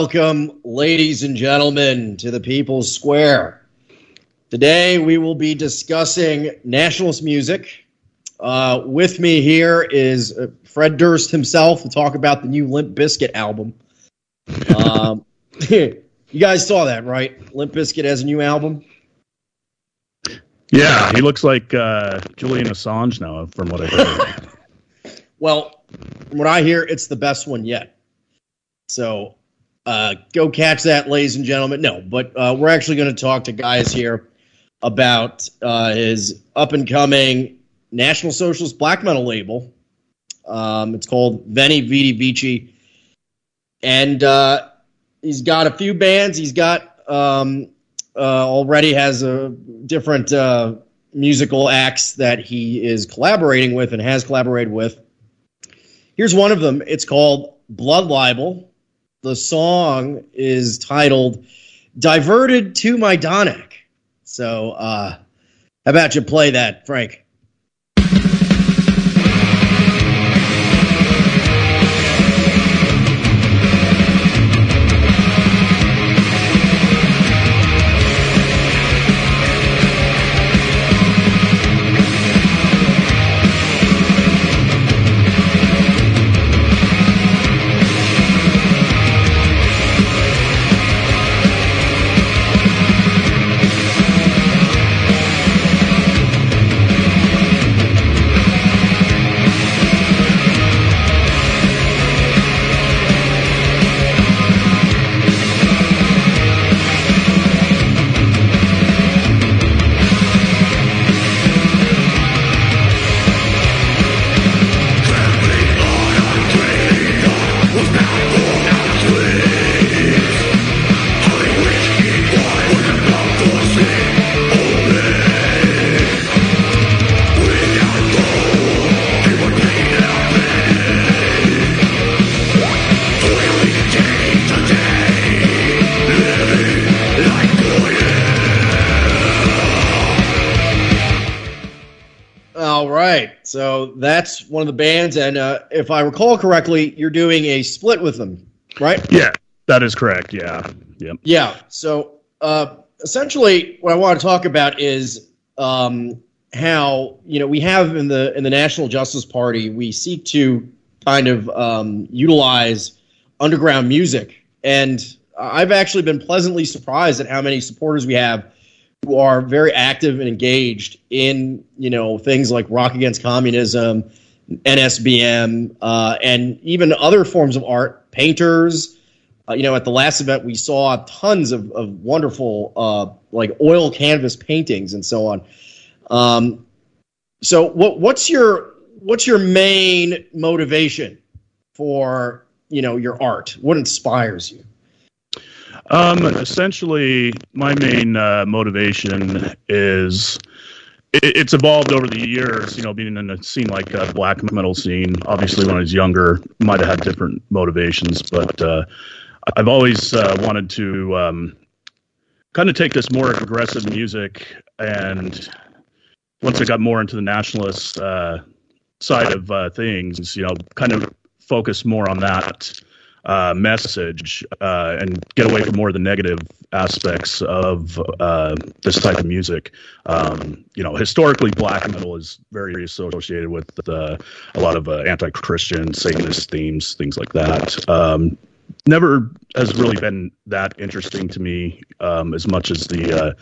Welcome, ladies and gentlemen, to the People's Square. Today we will be discussing nationalist music. Uh, with me here is uh, Fred Durst himself to talk about the new Limp Bizkit album. Um, you guys saw that, right? Limp Bizkit has a new album. Yeah, he looks like uh, Julian Assange now, from what I heard. well, from what I hear, it's the best one yet. So uh, go catch that, ladies and gentlemen. No, but uh, we're actually going to talk to guys here about uh, his up and coming National Socialist black metal label. Um, it's called Veni Vidi Vici, and uh, he's got a few bands. He's got um, uh, already has a different uh, musical acts that he is collaborating with and has collaborated with. Here's one of them. It's called Blood Libel the song is titled Diverted to My Donic. So, uh, how about you play that, Frank? That's one of the bands, and uh, if I recall correctly, you're doing a split with them, right? Yeah, that is correct. Yeah, yeah, yeah. So uh, essentially, what I want to talk about is um, how you know we have in the in the National Justice Party, we seek to kind of um, utilize underground music, and I've actually been pleasantly surprised at how many supporters we have who are very active and engaged in you know things like Rock Against Communism, NSBM, uh, and even other forms of art, painters. Uh, you know, at the last event, we saw tons of, of wonderful uh, like oil canvas paintings and so on. Um, so, what what's your what's your main motivation for you know your art? What inspires you? Um, essentially, my main uh, motivation is it's evolved over the years. You know, being in a scene like a black metal scene. Obviously, when I was younger, might have had different motivations, but uh, I've always uh, wanted to um, kind of take this more aggressive music and once I got more into the nationalist uh, side of uh, things, you know, kind of focus more on that uh, message uh, and get away from more of the negative aspects of uh, this type of music. Um, you know, historically, black metal is very associated with uh, a lot of uh, anti-Christian, Satanist themes, things like that. Um, never has really been that interesting to me um, as much as the uh,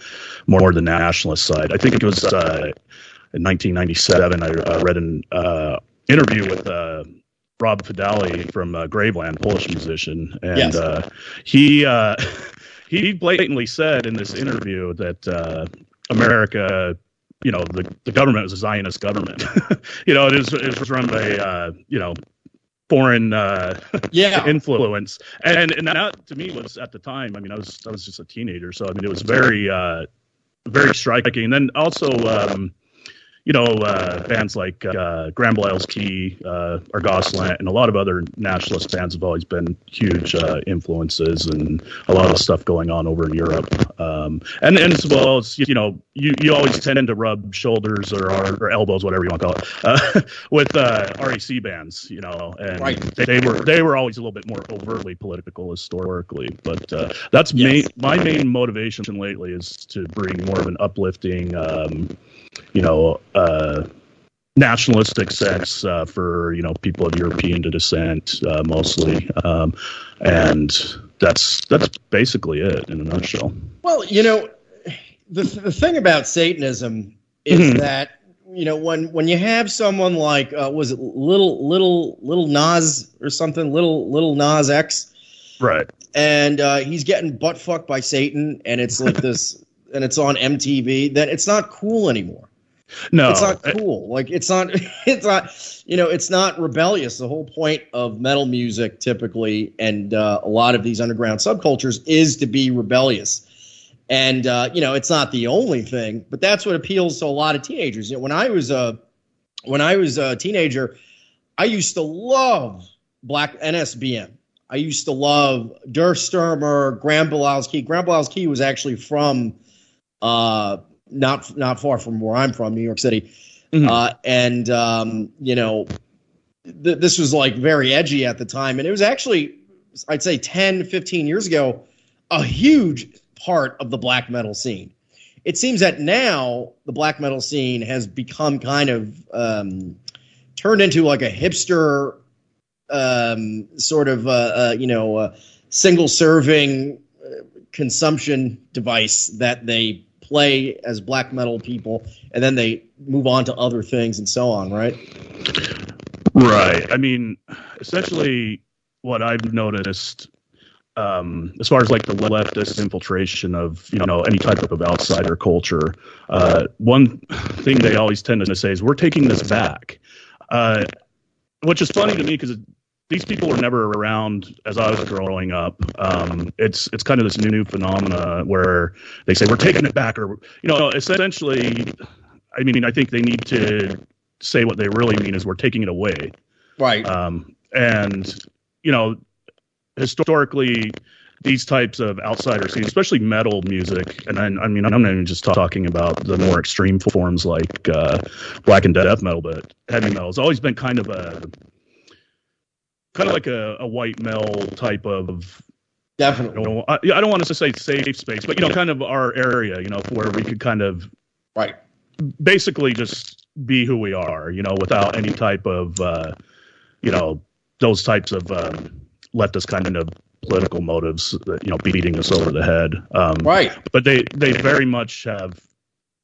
more the nationalist side. I think it was in 1997. I read an interview with Rob Fudali from uh, Graveland, Polish musician, and yes. uh, he uh, he blatantly said in this interview that uh, America, you know, the, the government is a Zionist government. you know, it is it was run by uh, you know foreign uh, yeah. influence, and and that to me was at the time. I mean, I was I was just a teenager, so I mean, it was very very striking. And then also. Um, you know, uh, bands like uh, Grand Belial's Key, uh, Goslant, and a lot of other nationalist bands have always been huge uh, influences, and a lot of stuff going on over in Europe. Um, and, and as well as, you know, you, you always tend to rub shoulders or, or elbows, whatever you want to call it, uh, with uh, RAC bands, you know, and right. they, they, were they were always a little bit more overtly political historically. But uh, that's yes. main, my main motivation lately is to bring more of an uplifting. Um, you know, uh, nationalistic sense uh, for you know people of European descent uh, mostly, um, and that's that's basically it in a nutshell. Well, you know, the the thing about Satanism is mm-hmm. that you know when when you have someone like uh, was it little little little Nas or something little little Nas X, right? And uh, he's getting butt fucked by Satan, and it's like this, and it's on MTV. Then it's not cool anymore. No, it's not cool. Like it's not. It's not. You know, it's not rebellious. The whole point of metal music, typically, and uh, a lot of these underground subcultures, is to be rebellious. And uh, you know, it's not the only thing, but that's what appeals to a lot of teenagers. You know, when I was a when I was a teenager, I used to love Black NSBM. I used to love Der Stürmer, Grand Belial's Key. Graham Bilowski was actually from uh, not not far from where I'm from, New York City. Mm-hmm. Uh, and um, you know, th- this was like very edgy at the time, and it was actually, I'd say, 10, 15 years ago, a huge part of the black metal scene. It seems that now the black metal scene has become kind of um, turned into like a hipster um, sort of uh, uh, you know uh, single serving uh, consumption device that they play as black metal people and then they move on to other things and so on, right? Right. I mean, essentially, what I've noticed um, as far as like the leftist infiltration of you know any type of outsider culture, uh, one thing they always tend to say is we're taking this back, uh, which is funny to me because these people were never around as I was growing up. Um, it's it's kind of this new new phenomena where they say we're taking it back, or you know, essentially. I mean, I think they need to say what they really mean is we're taking it away, right? Um, and you know, historically, these types of outsider scenes, especially metal music, and I, I mean, I'm not even just talking about the more extreme forms like uh, black and death metal, but heavy metal has always been kind of a kind of like a, a white male type of definitely. You know, I, I don't want us to say safe space, but you know, kind of our area, you know, where we could kind of right, basically just be who we are, you know, without any type of, uh, you know, those types of uh, leftist kind of political motives that you know beating us over the head. Um, right. But they they very much have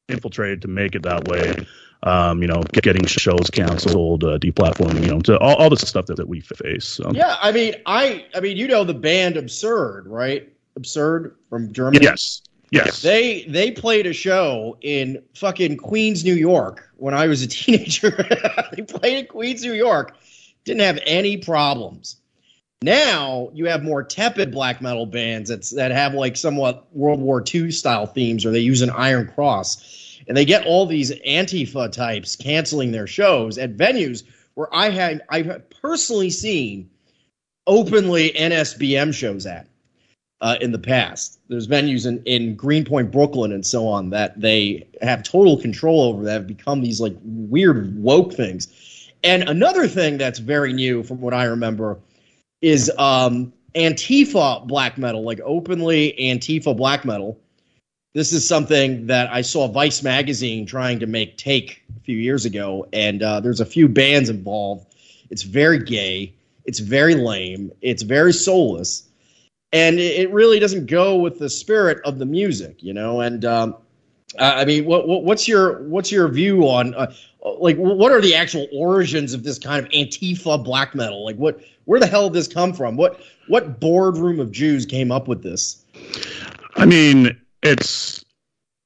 infiltrated to make it that way um, you know, getting shows canceled, uh, deplatforming, you know, to all, all the stuff that, that we face. So. Yeah, I mean, I, I mean, you know, the band Absurd, right? Absurd from Germany. Yes. Yes. They they played a show in fucking Queens, New York when I was a teenager. they played in Queens, New York. Didn't have any problems. Now you have more tepid black metal bands that's, that have like somewhat World War II style themes, or they use an Iron Cross and they get all these Antifa types canceling their shows at venues where I had I've personally seen openly NSBM shows at uh, in the past. There's venues in, in Greenpoint, Brooklyn, and so on that they have total control over that have become these like weird woke things. And another thing that's very new from what I remember is um, Antifa black metal, like openly Antifa black metal this is something that I saw Vice magazine trying to make take a few years ago, and uh, there's a few bands involved. It's very gay. It's very lame. It's very soulless, and it, really doesn't go with the spirit of the music, you know. And um, I mean, what, what, what's your what's your view on uh, like what are the actual origins of this kind of Antifa black metal? Like, what where the hell did this come from? What what boardroom of Jews came up with this? I mean, it's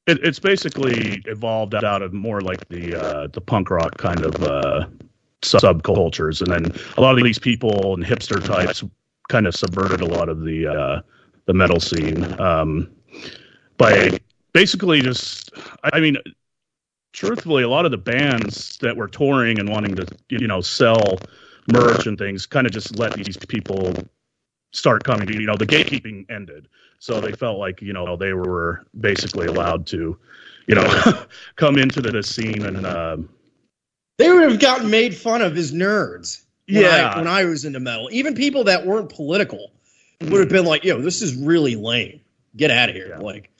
it, it's basically evolved out of more like the uh, the punk rock kind of uh, subcultures, and then a lot of these people and hipster types kind of subverted a lot of the uh, the metal scene. Um, by basically just I mean truthfully, a lot of the bands that were touring and wanting to, you know, sell merch and things kind of just let these people start coming. You know, the gatekeeping ended, so they felt like you know they were basically allowed to, you know, come into the scene and. Uh, they would have gotten made fun of as nerds. When Yeah. I, when I was into metal, even people that weren't political would have been like, "Yo, this is really lame. Get out of here!" Yeah. Like,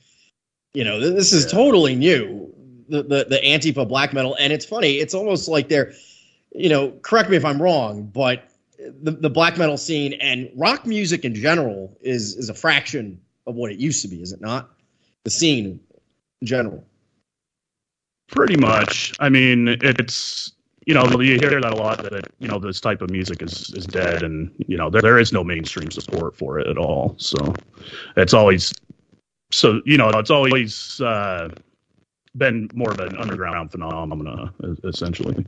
you know, th- this is Yeah. totally new. The, the the Antifa black metal, and it's funny. It's almost like they're, you know, correct me if I'm wrong, but the the black metal scene and rock music in general is is a fraction of what it used to be, is it not? The scene in general. Pretty much. I mean, it's you know you hear that a lot that you know this type of music is is dead, and you know there there is no mainstream support for it at all. So it's always so you know it's always uh, been more of an underground phenomena essentially.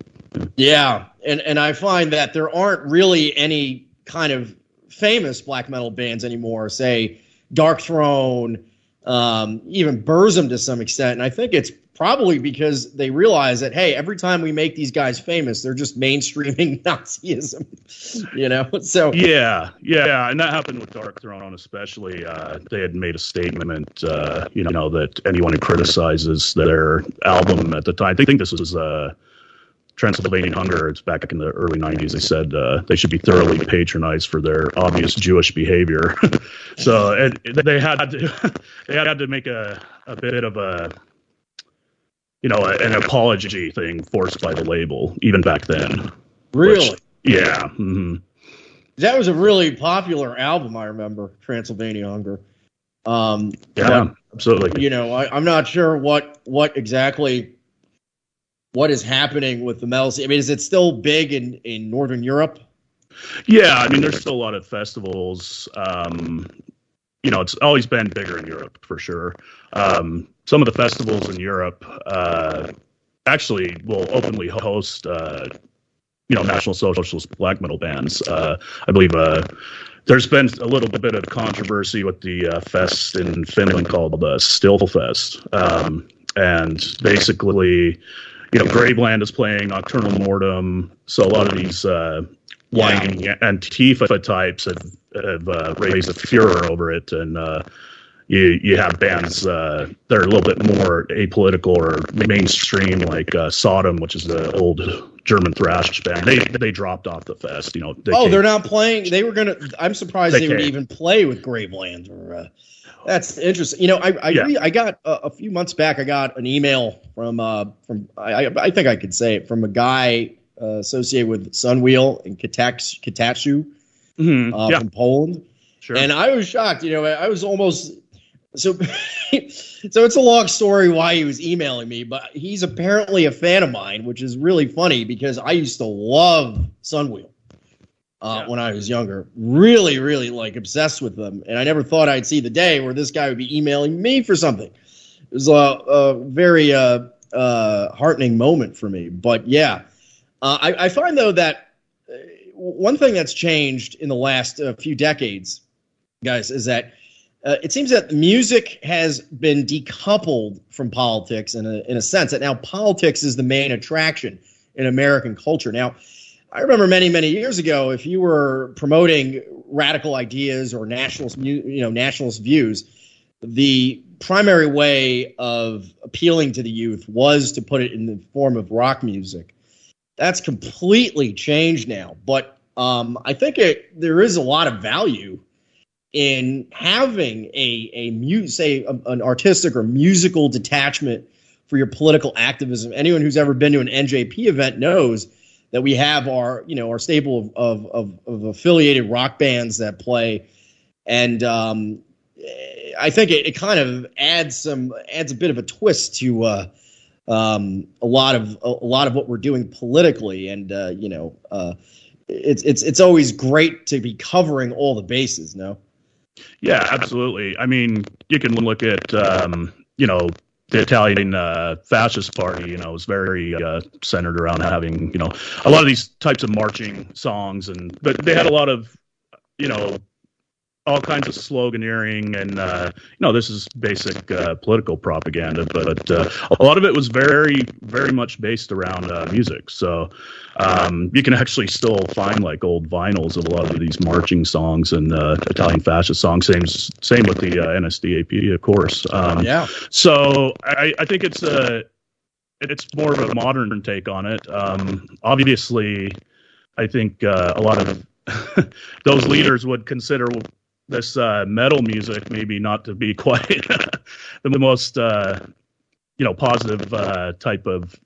Yeah, and and I find that there aren't really any kind of famous black metal bands anymore. Say Darkthrone, um, even Burzum to some extent. And I think it's probably because they realize that hey, every time we make these guys famous, they're just mainstreaming Nazism. you know, so Yeah, yeah, and that happened with Darkthrone, especially. Uh, they had made a statement, uh, you know, that anyone who criticizes their album at the time, I think this was uh, Transylvanian Hunger. It's back in the early '90s. They said uh, they should be thoroughly patronized for their obvious Jewish behavior. so it, they had to, they had to make a a bit of a. You know, an apology thing forced by the label, even back then. really. Which- yeah. hmm That was a really popular album, I remember, Transylvania Hunger. Um, Yeah, absolutely. you know, I, I'm not sure what what exactly what is happening with the metal scene. I mean, is it still big in in Northern Europe? Yeah, I mean, there's still a lot of festivals. Um, you know, it's always been bigger in Europe for sure. Um, some of the festivals in Europe uh, actually will openly host, uh, you know, National Socialist black metal bands. Uh, I believe uh, there's been a little bit of controversy with the uh, fest in Finland called the Steelfest, um, and basically, you know, Graveland is playing Nokturnal Mortum. So a lot of these uh, whining Antifa types have, have uh, raised a furor over it, and uh, you you have bands uh, that are a little bit more apolitical or mainstream, like uh, Sodom, which is the old German thrash band. They they dropped off the fest. You know. They oh, they're not playing. They were gonna. I'm surprised They they, would even play with Graveland. Or uh, that's interesting. You know, I I, Yeah. re- I got uh, a few months back. I got an email from uh from I I, think I could say it from a guy uh, associated with Sunwheel in Katax, Kataxu Mhm, uh, yeah, from Poland. sure. And I was shocked. You know, I I was almost so. so it's a long story why he was emailing me, but he's apparently a fan of mine, which is really funny because I used to love Sunwheel uh, Yeah. when I was younger. Really, really like obsessed with them, and I never thought I'd see the day where this guy would be emailing me for something. It was a, a very uh, uh, heartening moment for me. But yeah, uh, I, I find though that uh, one thing that's changed in the last uh, few decades, guys, is that uh, it seems that music has been decoupled from politics in a, in a sense that now politics is the main attraction in American culture. Now, I remember many many years ago, if you were promoting radical ideas or nationalist you know nationalist views, the primary way of appealing to the youth was to put it in the form of rock music. That's completely changed now, but um, I think it there is a lot of value in having a a say a, an artistic or musical detachment for your political activism. Anyone who's ever been to an NJP event knows that we have our you know our staple of of, of, affiliated rock bands that play, and um, I think it, it kind of adds some adds a bit of a twist to uh, um, a lot of a, a lot of what we're doing politically, and uh, you know. Uh, it's it's it's always great to be covering all the bases. No, Yeah, absolutely. I mean, you can look at, um, you know, the Italian uh, fascist party, you know, is very uh, centered around having, you know, a lot of these types of marching songs, and but they had a lot of, you know, all kinds of sloganeering and uh, you know this is basic uh, political propaganda but uh, a lot of it was very very much based around uh, music. So um, you can actually still find like old vinyls of a lot of these marching songs and uh, Italian fascist songs. Same same with the uh, NSDAP of course. Um, yeah. so I, I think it's a it's more of a modern take on it. Um, obviously I think a lot of those leaders would consider this uh, metal music maybe not to be quite the most uh, you know positive uh, type of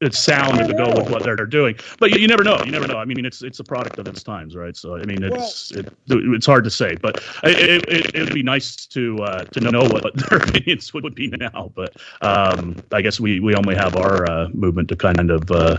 it's sound to go with what they're, doing. But you, you, never know. You never know. I mean, it's it's a product of its times, right? So I mean, it's it, it's hard to say, but it, it, it would be nice to uh, to know what their opinions would be now. But um, I guess we we only have our uh, movement to kind of uh,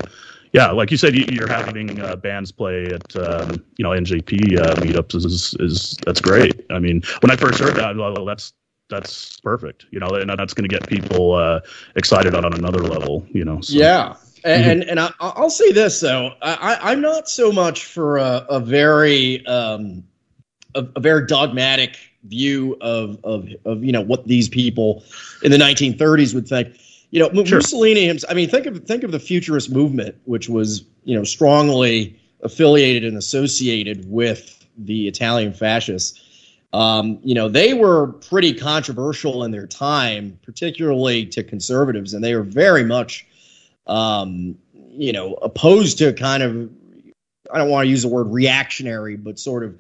yeah, like you said, you're having uh, bands play at um, you know NJP uh, meetups is, is that's great. I mean, when I first heard that, well, that's that's perfect. You know, and that's going to get people uh, excited on another level. You know. So. Yeah, and mm-hmm. and I, will say this though, I, am not so much for a, a very um, a, a, very dogmatic view of, of of you know what these people in the 1930s would think you know, sure. Mussolini. I mean, think of think of the futurist movement, which was you know strongly affiliated and associated with the Italian fascists. Um, you know, they were pretty controversial in their time, particularly to conservatives, and they were very much, um, you know, opposed to kind of. I don't want to use the word reactionary, but sort of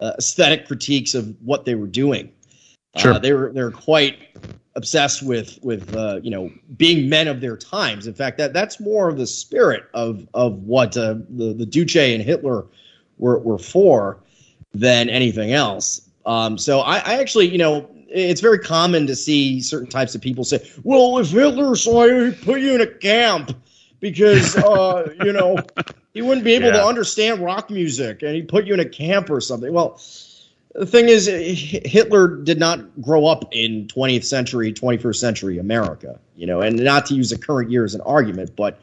uh, aesthetic critiques of what they were doing. Sure. Uh, they were they're quite obsessed with with uh, you know being men of their times. In fact, that that's more of the spirit of of what uh, the the Duce and Hitler were were for than anything else. Um, so I, I actually, you know, it's very common to see certain types of people say, "Well, if Hitler saw you, he'd put you in a camp." Because uh, you know he wouldn't be able yeah. to understand rock music, and he'd put you in a camp or something. Well, the thing is, Hitler did not grow up in 20th century, 21st century America, you know, and not to use the current year as an argument, but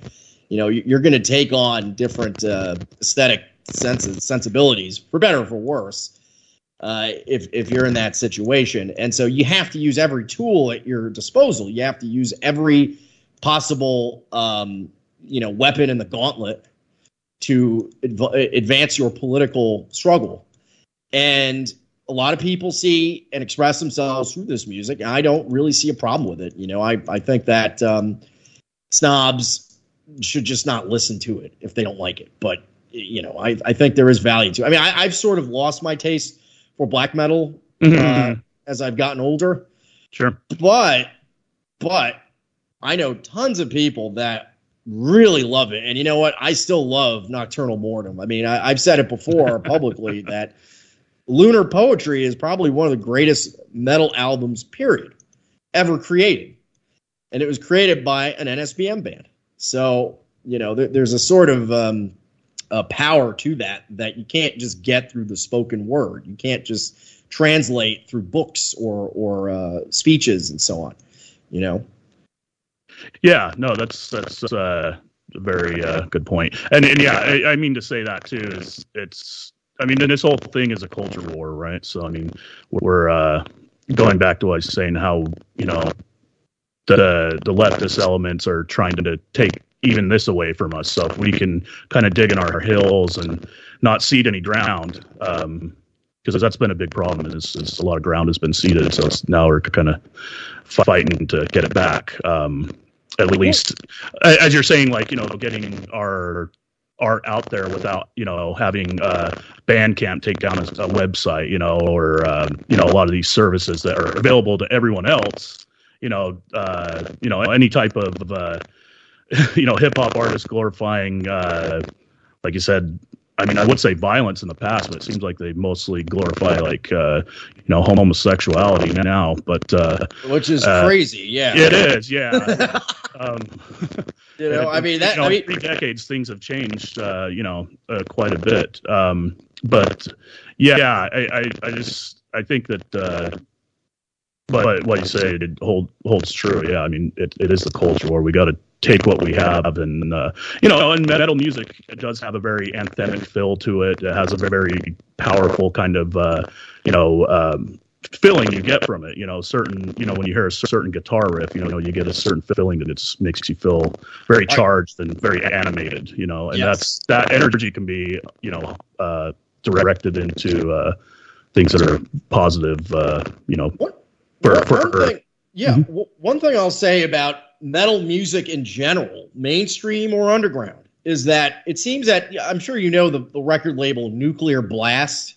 you know, you're going to take on different uh, aesthetic senses, sensibilities, for better or for worse, uh, if if you're in that situation. And so you have to use every tool at your disposal. You have to use every possible, um, you know, weapon in the gauntlet to adv- advance your political struggle. And a lot of people see and express themselves through this music. I don't really see a problem with it. You know, I, I think that um, snobs should just not listen to it if they don't like it. But, you know, I, I think there is value to it. I mean, I, have sort of lost my taste for black metal mm-hmm. uh, as I've gotten older. Sure. But, but I know tons of people that really love it. And you know what? I still love Nokturnal Mortum. I mean, I, have said it before publicly that Lunar Poetry is probably one of the greatest metal albums, period, ever created. And it was created by an NSBM band. So, you know, there, there's a sort of um, a power to that that you can't just get through the spoken word. You can't just translate through books or, or uh, speeches and so on, you know? Yeah, no, that's, that's, uh, a very uh, good point. And, and yeah, I, I mean to say that too is it's I mean, this whole thing is a culture war, right? So, I mean, we're uh, going back to what I was saying, how you know the the leftist elements are trying to take even this away from us. So if we can kind of dig in our hills and not cede any ground, because um, that's been a big problem. Is, is, a lot of ground has been ceded, so now we're kind of fighting to get it back. Um, at least, as you're saying, like you know, getting our art out there without you know having uh, Bandcamp take down a, a website, you know, or uh, you know a lot of these services that are available to everyone else. You know, uh, you know any type of uh, you know hip hop artist glorifying, uh, like you said. I mean, I would say violence in the past, but it seems like they mostly glorify like uh, know homosexuality now. But uh, which is crazy, yeah. It is, yeah. um, you know, I mean that. You know, I mean, three decades, things have changed. Uh, you know, uh, quite a bit. Um, but yeah, I, I, I, just I think that. Uh, but what you say it hold, holds true. Yeah, I mean, it, it is the culture where we got to take what we have and uh, you know and metal music does have a very anthemic feel to it it has a very powerful kind of uh, you know um, feeling you get from it you know certain you know when you hear a certain guitar riff you know you get a certain feeling that it makes you feel very charged and very animated you know and yes. that's that energy can be you know uh, directed into uh, things that are positive uh, you know what, for, for, thing, yeah mm-hmm. w- one thing i'll say about metal music in general, mainstream or underground, is that it seems that I'm sure you know the, the record label Nuclear Blast.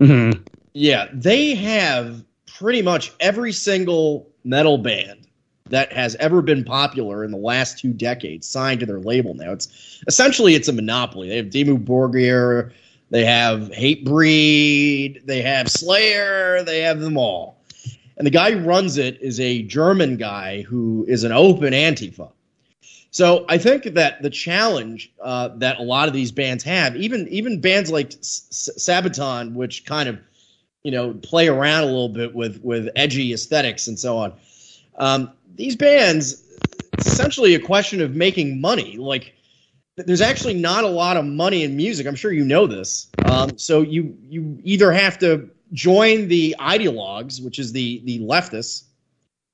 Mm-hmm. Yeah, they have pretty much every single metal band that has ever been popular in the last two decades signed to their label now. It's essentially it's a monopoly. They have Dimmu Borgir, they have Hatebreed, they have Slayer, they have them all. And the guy who runs it is a German guy who is an open Antifa. So I think that the challenge uh, that a lot of these bands have, even even bands like S- Sabaton, which kind of you know play around a little bit with with edgy aesthetics and so on, um, these bands essentially a question of making money. Like there's actually not a lot of money in music. I'm sure you know this. Um, so you you either have to join the ideologues, which is the the leftists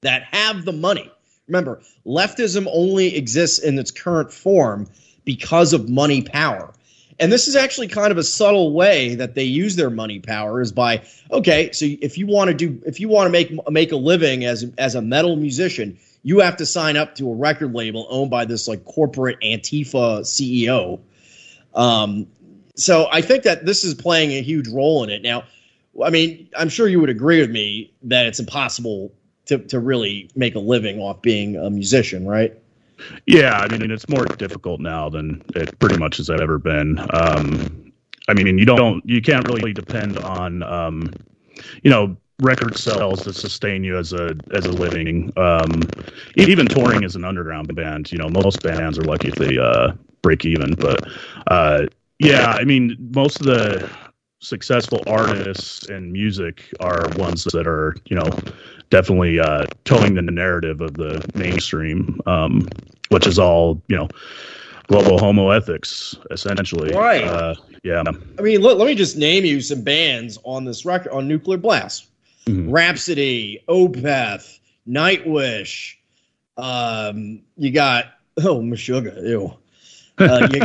that have the money. Remember, leftism only exists in its current form because of money power. And this is actually kind of a subtle way that they use their money power is by okay, so if you want to do if you want to make make a living as as a metal musician, you have to sign up to a record label owned by this like corporate Antifa CEO. Um, so I think that this is playing a huge role in it. Now, I mean, I'm sure you would agree with me that it's impossible to, to really make a living off being a musician, right? Yeah, I mean, it's more difficult now than it pretty much has ever been. Um, I mean, you don't, you can't really depend on, um, you know, record sales to sustain you as a as a living. Um, even touring as an underground band, you know, most bands are lucky if they uh, break even. But uh, yeah, I mean, most of the successful artists and music are ones that are, you know, definitely uh, toeing the narrative of the mainstream, um, which is all, you know, global homo ethics, essentially. Right. Uh, yeah. I mean, let, let me just name you some bands on this record on Nuclear Blast: mm-hmm. Rhapsody, Opeth, Nightwish. Um, you got oh Meshuggah, ew. Uh, you,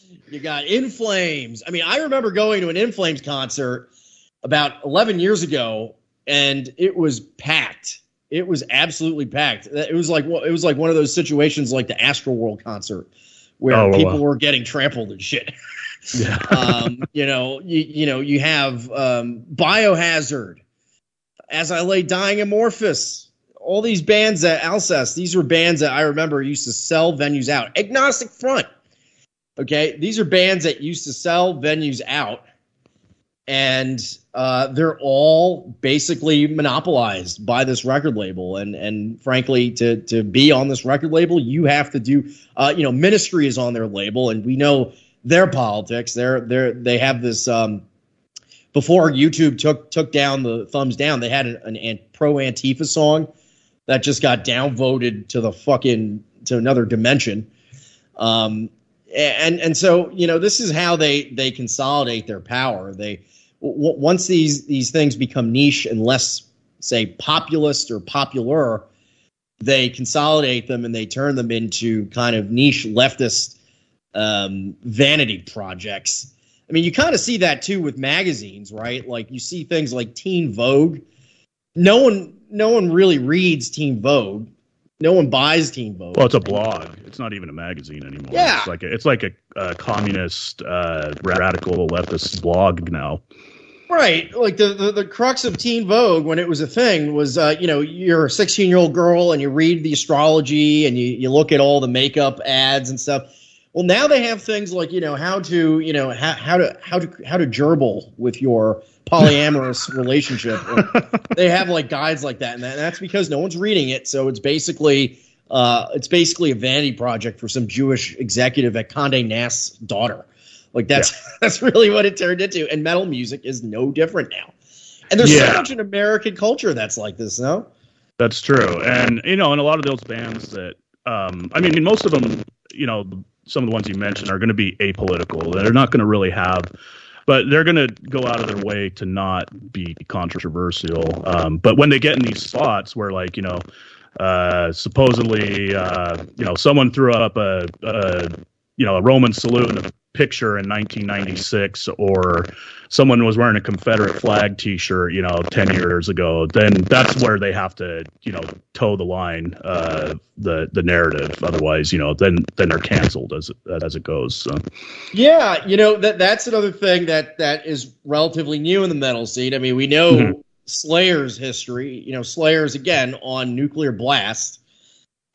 you got In Flames. I mean, I remember going to an In Flames concert about 11 years ago, and it was packed. It was absolutely packed. It was like it was like one of those situations like the Astroworld concert where oh, people wow. were getting trampled and shit. Yeah. um, you know, you, you know, you have um, Biohazard, As I Lay Dying Amorphis, all these bands that Alcest, these were bands that I remember used to sell venues out. Agnostic Front, Okay, these are bands that used to sell venues out, and uh, they're all basically monopolized by this record label. And and frankly, to to be on this record label, you have to do. Uh, you know, Ministry is on their label, and we know their politics. They're they're they have this. Um, before YouTube took took down the thumbs down, they had an, an, an pro Antifa song that just got downvoted to the fucking to another dimension. Um, and and so you know this is how they they consolidate their power. They w- once these these things become niche and less say populist or popular, they consolidate them and they turn them into kind of niche leftist um, vanity projects. I mean, you kind of see that too with magazines, right? Like you see things like Teen Vogue. No one, no one really reads Teen Vogue no one buys Teen Vogue. Well, it's a blog. It's not even a magazine anymore. Yeah, it's like a, it's like a, a communist, uh, radical leftist blog now. Right, like the, the, the crux of Teen Vogue when it was a thing was, uh, you know, you're a 16 year old girl and you read the astrology and you you look at all the makeup ads and stuff. Well, now they have things like you know how to you know how, how to how to how to gerbil with your polyamorous relationship. they have like guides like that, and, that, and that's because no one's reading it. So it's basically uh, it's basically a vanity project for some Jewish executive at Condé Nast's daughter. Like that's yeah. that's really what it turned into. And metal music is no different now. And there's yeah. so much in American culture that's like this, no? That's true, and you know, and a lot of those bands that, um, I mean, most of them, you know, some of the ones you mentioned are going to be apolitical. They're not going to really have, but they're going to go out of their way to not be controversial. Um, but when they get in these spots where, like, you know, uh, supposedly, uh, you know, someone threw up a, a you know a Roman salute picture in 1996 or someone was wearing a Confederate flag T-shirt, you know, 10 years ago, then that's where they have to, you know, toe the line, uh, the the narrative. Otherwise, you know, then then they're canceled as as it goes. So. Yeah, you know that that's another thing that that is relatively new in the metal scene. I mean, we know mm-hmm. Slayer's history. You know, Slayer's again on Nuclear Blast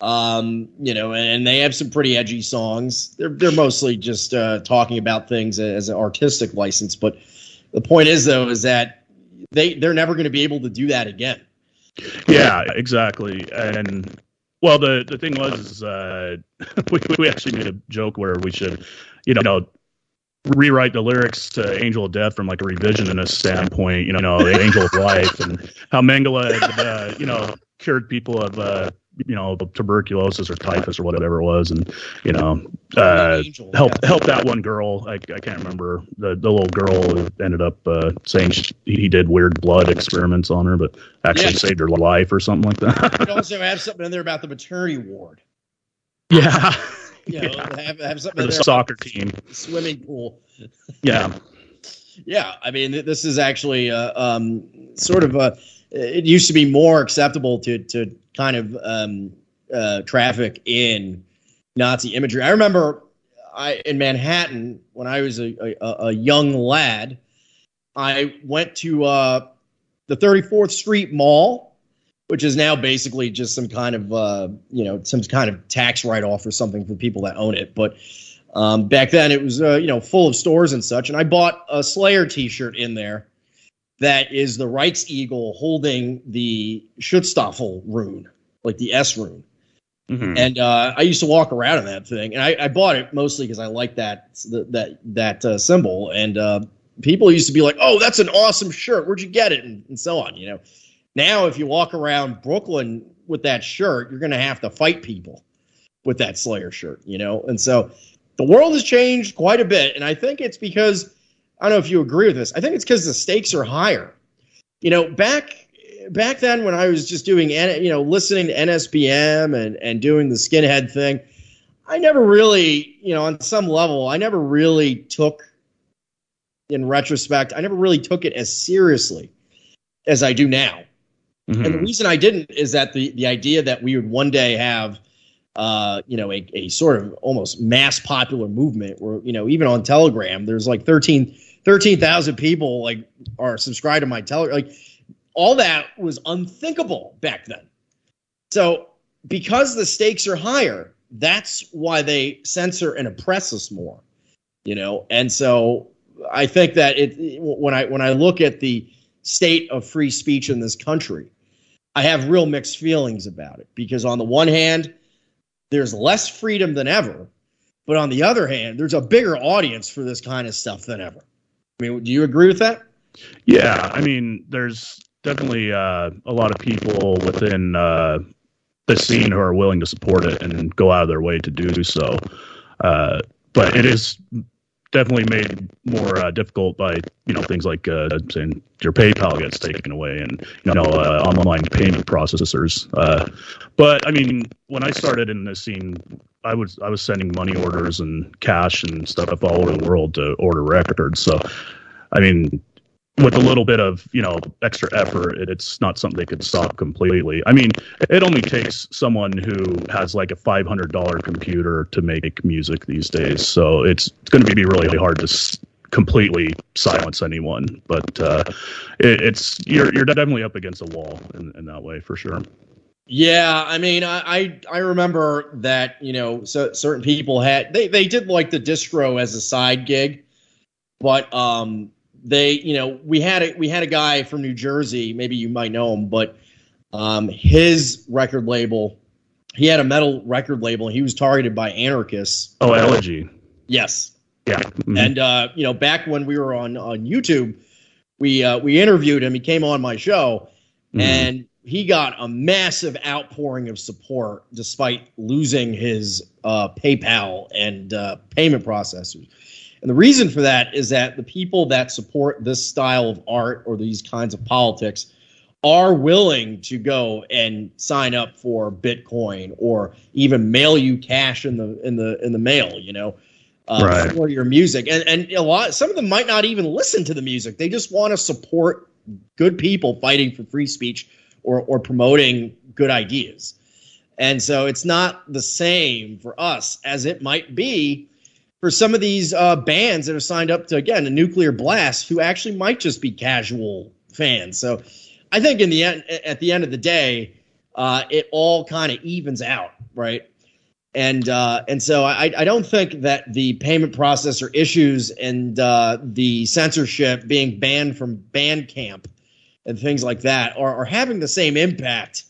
um, you know, and they have some pretty edgy songs. They're they're mostly just uh, talking about things as an artistic license. But the point is, though, is that they they're never going to be able to do that again. Yeah, exactly. And well, the the thing was, is, uh, we we actually made a joke where we should, you know, rewrite the lyrics to Angel of Death from like a revisionist standpoint, you know, the Angel of Life and how Mengele had, uh, you know, cured people of uh, you know tuberculosis or typhus or whatever it was, and you know uh, help yeah. help that one girl. I, I can't remember the the little girl ended up uh, saying she, he did weird blood experiments on her, but actually yeah. saved her life or something like that. you also have something in there about the maternity ward. Yeah. You know, yeah. have, have something the soccer team, swimming pool. Yeah. yeah, I mean, this is actually uh, um, sort of a. It used to be more acceptable to to kind of um, uh, traffic in Nazi imagery. I remember I in Manhattan when I was a, a, a young lad. I went to uh, the 34th Street Mall, which is now basically just some kind of uh, you know some kind of tax write off or something for people that own it. But um, back then it was uh, you know full of stores and such, and I bought a Slayer T-shirt in there that is the Reichseagle holding the Schutzstaffel rune, like the S rune. Mm-hmm. And uh, I used to walk around in that thing, and I, I bought it mostly because I like that that that uh, symbol. And uh, people used to be like, "Oh, that's an awesome shirt. Where'd you get it?" And, and so on. You know, now if you walk around Brooklyn with that shirt, you're going to have to fight people with that Slayer shirt. You know, and so the world has changed quite a bit, and I think it's because I don't know if you agree with this. I think it's because the stakes are higher. You know, back back then when I was just doing you know listening to NSBM and and doing the skinhead thing, I never really you know on some level I never really took in retrospect I never really took it as seriously as I do now. Mm-hmm. And the reason I didn't is that the the idea that we would one day have uh, you know, a, a sort of almost mass popular movement where, you know, even on Telegram, there's like 13, 13,000 people like are subscribed to my Telegram. Like all that was unthinkable back then. So because the stakes are higher, that's why they censor and oppress us more, you know? And so I think that it, when I, when I look at the state of free speech in this country, I have real mixed feelings about it because on the one hand, there's less freedom than ever. But on the other hand, there's a bigger audience for this kind of stuff than ever. I mean, do you agree with that? Yeah, I mean, there's definitely uh, a lot of people within uh, the scene who are willing to support it and go out of their way to do so. Uh, but it is definitely made more uh, difficult by you know things like uh, saying your PayPal gets taken away and you know uh, online payment processors. Uh, but I mean, when I started in this scene, I was I was sending money orders and cash and stuff all over the world to order records. So, I mean, with a little bit of you know extra effort, it, it's not something they could stop completely. I mean, it only takes someone who has like a five hundred dollar computer to make music these days. So it's, it's going to be really hard to s- completely silence anyone. But uh, it, it's you're you're definitely up against a wall in, in that way for sure. Yeah, I mean, I, I remember that you know so certain people had they they did like the distro as a side gig, but um they you know we had a we had a guy from New Jersey maybe you might know him but um his record label he had a metal record label he was targeted by anarchists. Oh, Elegy. Yes. Yeah. Mm-hmm. And uh you know back when we were on on YouTube we uh we interviewed him he came on my show mm-hmm. and he got a massive outpouring of support despite losing his uh, PayPal and uh, payment processors. And the reason for that is that the people that support this style of art or these kinds of politics are willing to go and sign up for Bitcoin or even mail you cash in the in the in the mail, you know, uh, right. for your music. And and a lot some of them might not even listen to the music. They just want to support good people fighting for free speech or or promoting good ideas. And so it's not the same for us as it might be for some of these uh, bands that have signed up to again a nuclear blast who actually might just be casual fans. So I think in the end, at the end of the day, uh, it all kind of evens out, right? And uh, and so I, I don't think that the payment processor issues and uh, the censorship being banned from Bandcamp and things like that are, are having the same impact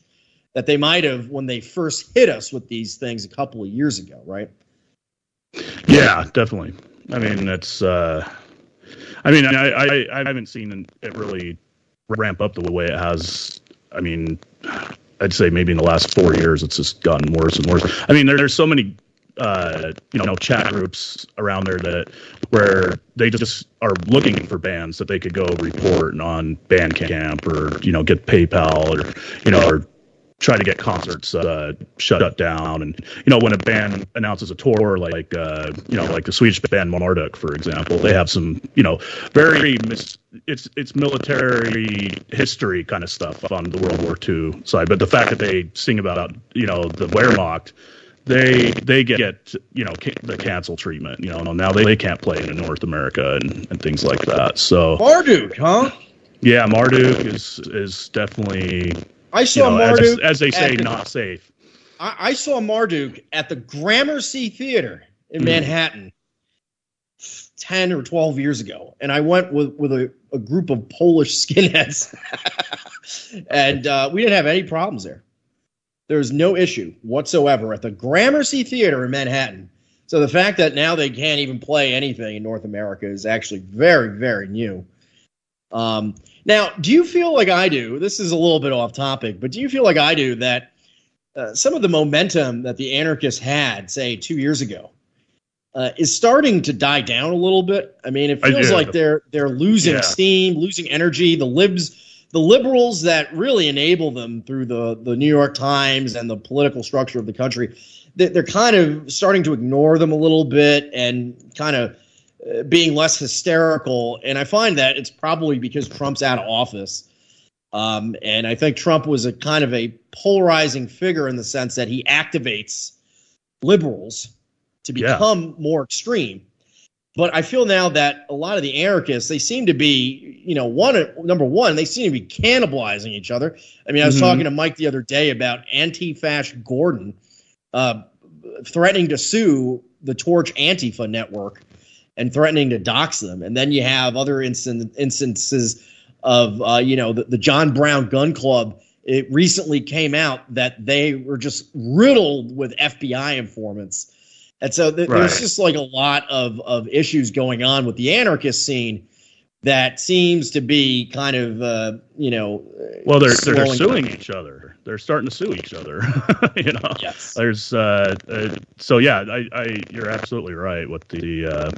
that they might have when they first hit us with these things a couple of years ago, right? Yeah, definitely. I mean, it's. Uh, I mean, I, I I haven't seen it really ramp up the way it has. I mean, I'd say maybe in the last four years, it's just gotten worse and worse. I mean, there, there's so many uh, you know chat groups around there that where they just are looking for bands that they could go report on Bandcamp or you know get PayPal or you know or try to get concerts uh, shut down. And you know, when a band announces a tour, like uh, you know, like the Swedish band Marduk, for example, they have some you know very mis- it's it's military history kind of stuff on the World War II side. But the fact that they sing about you know the Wehrmacht. They they get you know the cancel treatment you know now they, they can't play in North America and, and things like that so Marduk huh yeah Marduk is is definitely I saw you know, Marduk as, as, they say, the, not safe. I, I, saw Marduk at the Gramercy Theater in mm. Manhattan ten or twelve years ago, and I went with with a, a group of Polish skinheads, and uh, we didn't have any problems there. There was no issue whatsoever at the Gramercy Theater in Manhattan. So the fact that now they can't even play anything in North America is actually very, very new. Um, now, do you feel like I do? This is a little bit off topic, but do you feel like I do that uh, some of the momentum that the anarchists had, say, two years ago, uh, is starting to die down a little bit? I mean, it feels like they're they're losing yeah. steam, losing energy. The libs, the liberals that really enable them through the the New York Times and the political structure of the country, they're kind of starting to ignore them a little bit and kind of being less hysterical. And I find that it's probably because Trump's out of office. Um, and I think Trump was a kind of a polarizing figure in the sense that he activates liberals to become yeah. more extreme. But I feel now that a lot of the anarchists, they seem to be, you know, one number one, they seem to be cannibalizing each other. I mean, I was mm-hmm. talking to Mike the other day about anti-fash Gordon uh, threatening to sue the Torch Antifa network and threatening to dox them. And then you have other instant, instances of, uh, you know, the, the, John Brown Gun Club. It recently came out that they were just riddled with FBI informants. And so th- right. there's just like a lot of, of issues going on with the anarchist scene that seems to be kind of, uh, you know, well, they're, they're suing down. each other. They're starting to sue each other. you know, yes. There's, uh, uh, so yeah, I, I, you're absolutely right with the, uh,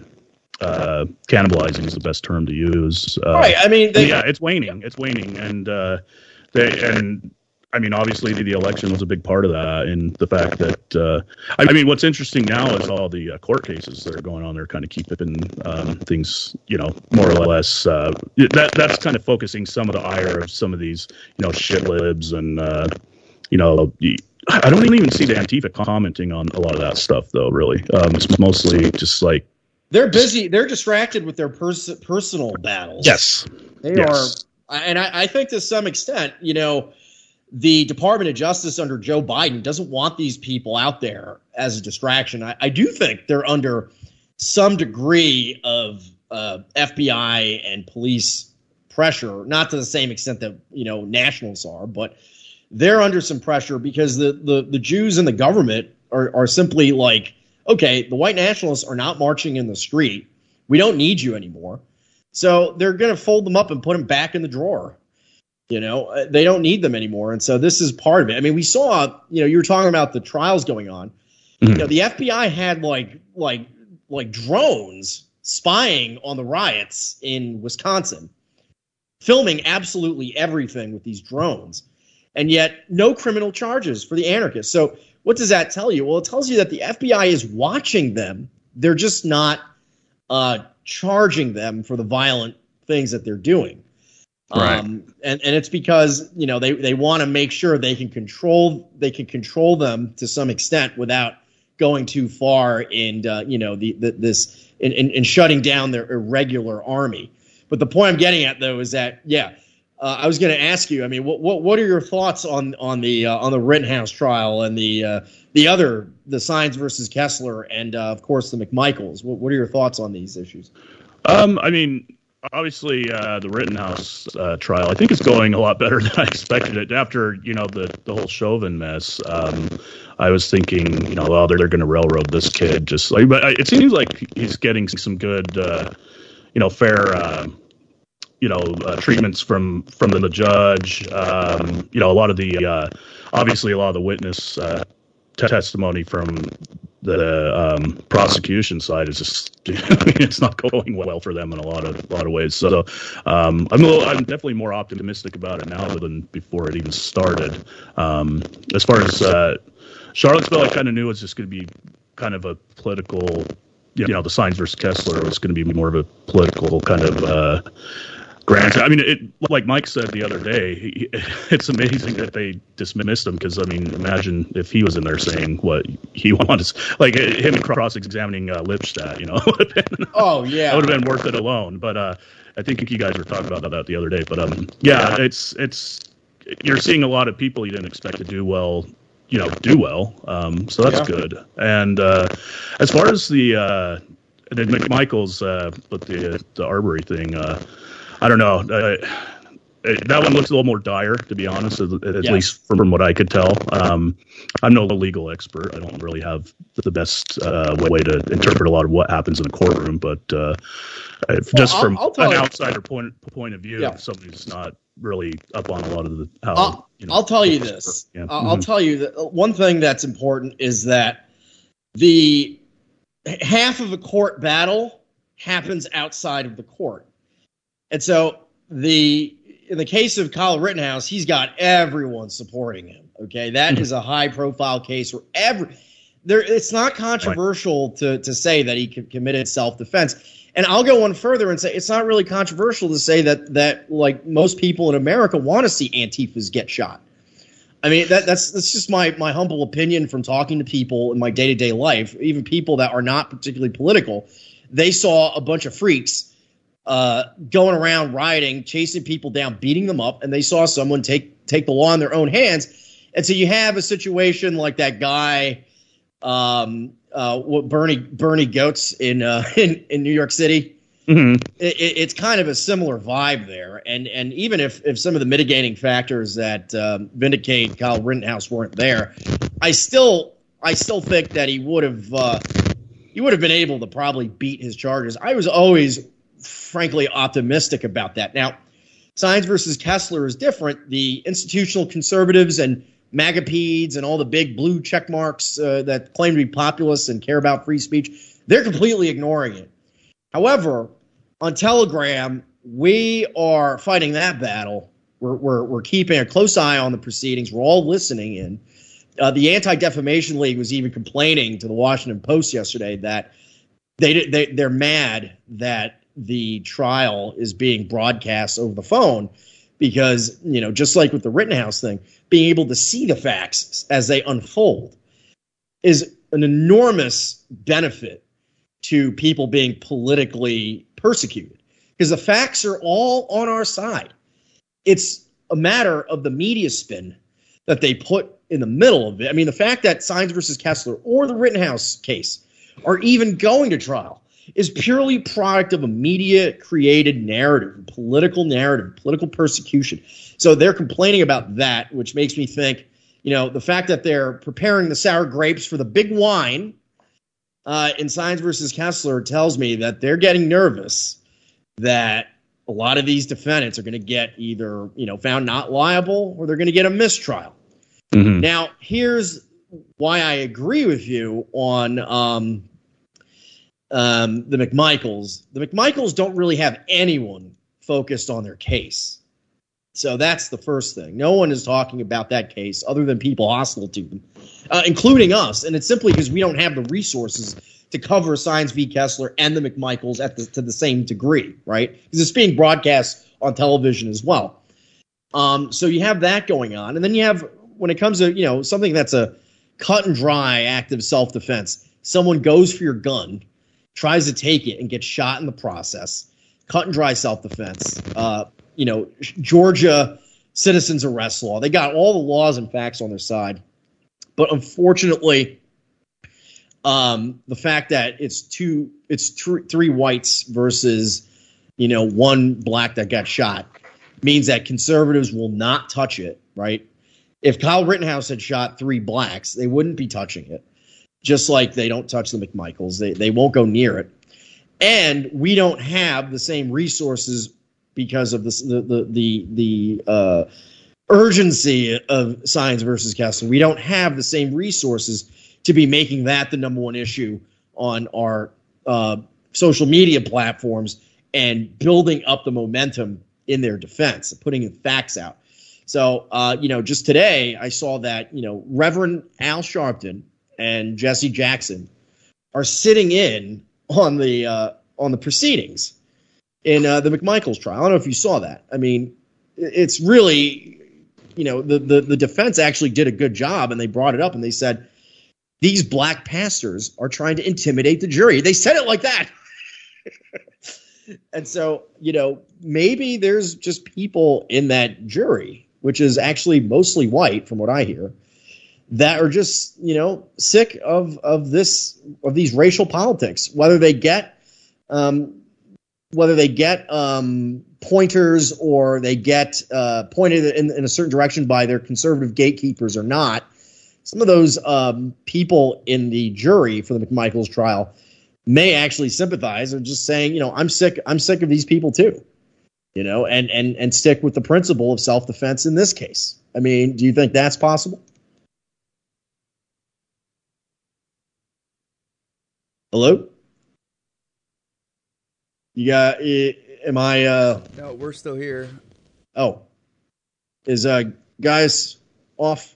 uh, cannibalizing is the best term to use. Uh, right. I mean, they, yeah, it's waning. It's waning, and uh, they and I mean, obviously, the election was a big part of that, and the fact that uh, I mean, what's interesting now is all the uh, court cases that are going on. They're kind of keeping um, things, you know, more or less. Uh, that that's kind of focusing some of the ire of some of these, you know, shit libs and uh, you know. I don't even see the Antifa commenting on a lot of that stuff, though. Really, um, it's mostly just like they're busy. They're distracted with their pers- personal battles. Yes, they yes. are, and I, I think to some extent, you know, the Department of Justice under Joe Biden doesn't want these people out there as a distraction. I, I do think they're under some degree of uh, FBI and police pressure, not to the same extent that you know nationals are, but they're under some pressure because the the, the Jews and the government are, are simply like okay, the white nationalists are not marching in the street. We don't need you anymore. So they're going to fold them up and put them back in the drawer. You know, uh, they don't need them anymore, and so this is part of it. I mean, we saw, you know, you were talking about the trials going on. Mm-hmm. You know, the FBI had like like like drones spying on the riots in Wisconsin, filming absolutely everything with these drones, and yet no criminal charges for the anarchists. So, what does that tell you? Well, it tells you that the FBI is watching them. They're just not uh, charging them for the violent things that they're doing. Right. Um, and, and it's because, you know, they, they want to make sure they can control, they can control them to some extent without going too far in, uh, you know, the, the this, in, in, in, shutting down their irregular army. But the point I'm getting at though is that, yeah, uh, I was going to ask you. I mean, what, what what are your thoughts on on the uh, on the Rittenhouse trial and the uh, the other the Sines versus Kessler and uh, of course the McMichaels? What, what are your thoughts on these issues? Um, I mean, obviously uh, the Rittenhouse uh, trial, I think is going a lot better than I expected it. After you know the the whole Chauvin mess, um, I was thinking, you know, oh, they're, they're going to railroad this kid. Just like, but it seems like he's getting some good, you know, fair. You know, uh, treatments from from the, judge. Um, you know, a lot of the uh, obviously a lot of the witness testimony from the um, prosecution side is just it's not going well for them in a lot of a lot of ways. So um, I'm little, I'm definitely more optimistic about it now than before it even started. Um, as far as uh, Charlottesville, I kind of knew it was just going to be kind of a political. You know, the Sines versus Kessler was going to be more of a political kind of. Uh, Granted, I mean, it like Mike said the other day, he, it's amazing that they dismissed him because I mean, imagine if he was in there saying what he wants, like him cross-examining uh, Lipstadt, you know, been, oh yeah, that would have been worth it alone. But uh, I think you guys were talking about that the other day. But um, yeah, it's it's you're seeing a lot of people you didn't expect to do well you know do well um, so that's yeah. good and uh, as far as the uh, the McMichaels uh, but the the Arbery thing uh, I don't know. Uh, that one looks a little more dire, to be honest, at, at yeah. least from what I could tell. Um, I'm no legal expert. I don't really have the best uh, way to interpret a lot of what happens in a courtroom, but uh, well, just I'll, from I'll an you. outsider point point of view, yeah. somebody who's not really up on a lot of the how. I'll, you know, I'll tell you this. Yeah. I'll mm-hmm. tell you that one thing that's important is that the half of a court battle happens outside of the court. And so the in the case of Kyle Rittenhouse, he's got everyone supporting him. Okay, that mm-hmm. is a high profile case where every there it's not controversial right. to to say that he committed self defense. And I'll go one further and say it's not really controversial to say that that like most people in America want to see Antifas get shot. I mean that that's that's just my my humble opinion from talking to people in my day to day life, even people that are not particularly political. They saw a bunch of freaks uh, going around rioting, chasing people down, beating them up, and they saw someone take take the law in their own hands. And so you have a situation like that guy, um, uh, what Bernie Bernie Goetz in uh, in in New York City. Mm-hmm. It, it's kind of a similar vibe there, and and even if if some of the mitigating factors that um, vindicate Kyle Rittenhouse weren't there, I still I still think that he would have uh, he would have been able to probably beat his charges. I was always frankly optimistic about that. Now, Sines versus Kessler is different. The institutional conservatives and MAGAPEDs and all the big blue check marks uh, that claim to be populist and care about free speech, they're completely ignoring it. However, on Telegram, we are fighting that battle. We're, we're, we're keeping a close eye on the proceedings. We're all listening in. Uh, the Anti Defamation League was even complaining to the Washington Post yesterday that they, they they're mad that the trial is being broadcast over the phone because you know just like with the Rittenhouse thing, being able to see the facts as they unfold is an enormous benefit to people being politically persecuted because the facts are all on our side. It's a matter of the media spin that they put in the middle of it. I mean, the fact that Sines versus Kessler or the Rittenhouse case are even going to trial is purely product of a media created narrative, political narrative, political persecution. So they're complaining about that, which makes me think, you know, the fact that they're preparing the sour grapes for the big wine uh, in Sines versus Kessler tells me that they're getting nervous that a lot of these defendants are going to get either you know found not liable or they're going to get a mistrial. Mm-hmm. Now, here's why I agree with you on um, um, the McMichaels. The McMichaels don't really have anyone focused on their case. So that's the first thing. No one is talking about that case other than people hostile to them, uh, including us. And it's simply because we don't have the resources to cover Sines v. Kessler and the McMichaels at the, to the same degree, right? Because it's being broadcast on television as well. Um, so you have that going on, and then you have when it comes to you know something that's a cut and dry act of self defense. Someone goes for your gun, tries to take it, and gets shot in the process. Cut and dry self defense. Uh, you know, Georgia citizens arrest law. They got all the laws and facts on their side, but unfortunately, um, the fact that it's two, it's tr- three whites versus, you know, one black that got shot means that conservatives will not touch it, right? If Kyle Rittenhouse had shot three blacks, they wouldn't be touching it. Just like they don't touch the McMichaels, they they won't go near it. And we don't have the same resources because of the the the the uh, urgency of Sines versus Kessler. We don't have the same resources to be making that the number one issue on our uh, social media platforms and building up the momentum in their defense, putting the facts out. So, uh, you know, just today I saw that, you know, Reverend Al Sharpton and Jesse Jackson are sitting in on the uh, on the proceedings in uh, the McMichaels trial. I don't know if you saw that. I mean, it's really, you know, the, the the defense actually did a good job, and they brought it up and they said these black pastors are trying to intimidate the jury. They said it like that. and so, you know, maybe there's just people in that jury which is actually mostly white from what I hear, that are just you know sick of of this of these racial politics. Whether they get um, whether they get um, pointers or they get uh, pointed in, in, a certain direction by their conservative gatekeepers or not, some of those um, people in the jury for the McMichaels trial may actually sympathize or just saying, you know, I'm sick. I'm sick of these people too you know, and and and stick with the principle of self defense in this case. I mean, do you think that's possible? Hello? You got it? am I uh No, we're still here. Oh. Is uh Gaius off?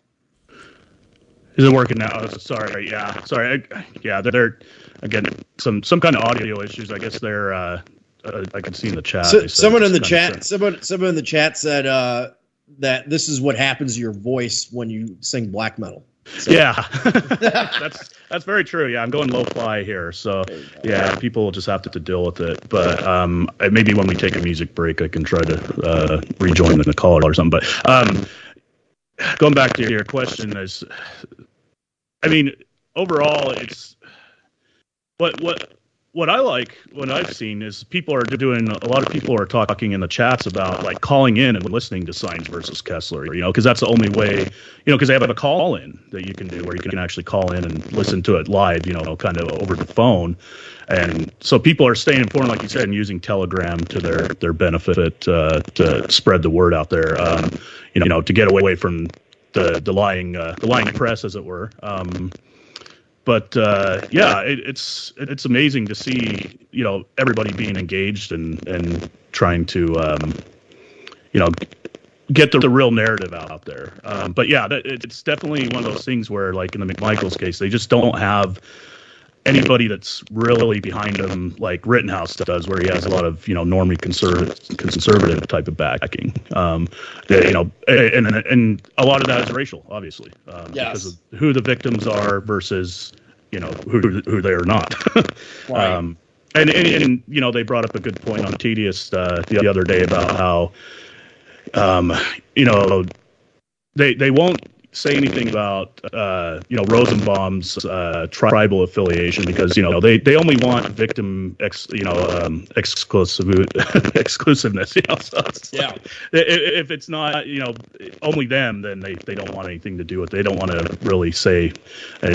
Is it working now? Sorry, yeah. Sorry. I, yeah, they're again some some kind of audio issues. I guess they're uh uh, I can see in the chat. So, someone in the chat, someone, someone in the chat said uh, that this is what happens to your voice when you sing black metal. So. Yeah, that's that's very true. Yeah, I'm going low fly here, so yeah, people will just have to, to deal with it. But um, maybe when we take a music break, I can try to uh, rejoin the call or something. But um, going back to your question, is I mean, overall, it's what what what I like, what I've seen is people are doing. A lot of people are talking in the chats about like calling in and listening to Sines versus Kessler. You know, because that's the only way. You know, because they have a call in that you can do where you can actually call in and listen to it live. You know, kind of over the phone. And so people are staying informed, like you said, and using Telegram to their their benefit uh, to spread the word out there. Um, you know, to get away from the the lying uh, the lying press, as it were. Um, but uh, yeah, it, it's it's amazing to see you know everybody being engaged and and trying to um, you know get the, the real narrative out, there. Um, but yeah, that, it's definitely one of those things where like in the McMichael's case, they just don't have anybody that's really behind him like Rittenhouse does, where he has a lot of you know normie conservative conservative type of backing. Um, you know, and, and and a lot of that is racial, obviously, um, yes. because of who the victims are versus you know who who they are not. right. um, and, and, and you know they brought up a good point on TDS uh, the other day about how um, you know they they won't say anything about uh, you know Rosenbaum's uh, tribal affiliation because you know they, they only want victim ex you know um, exclusive exclusiveness. You know, so it's Yeah. like, if it's not you know only them, then they, they don't want anything to do with. it. They don't want to really say. I,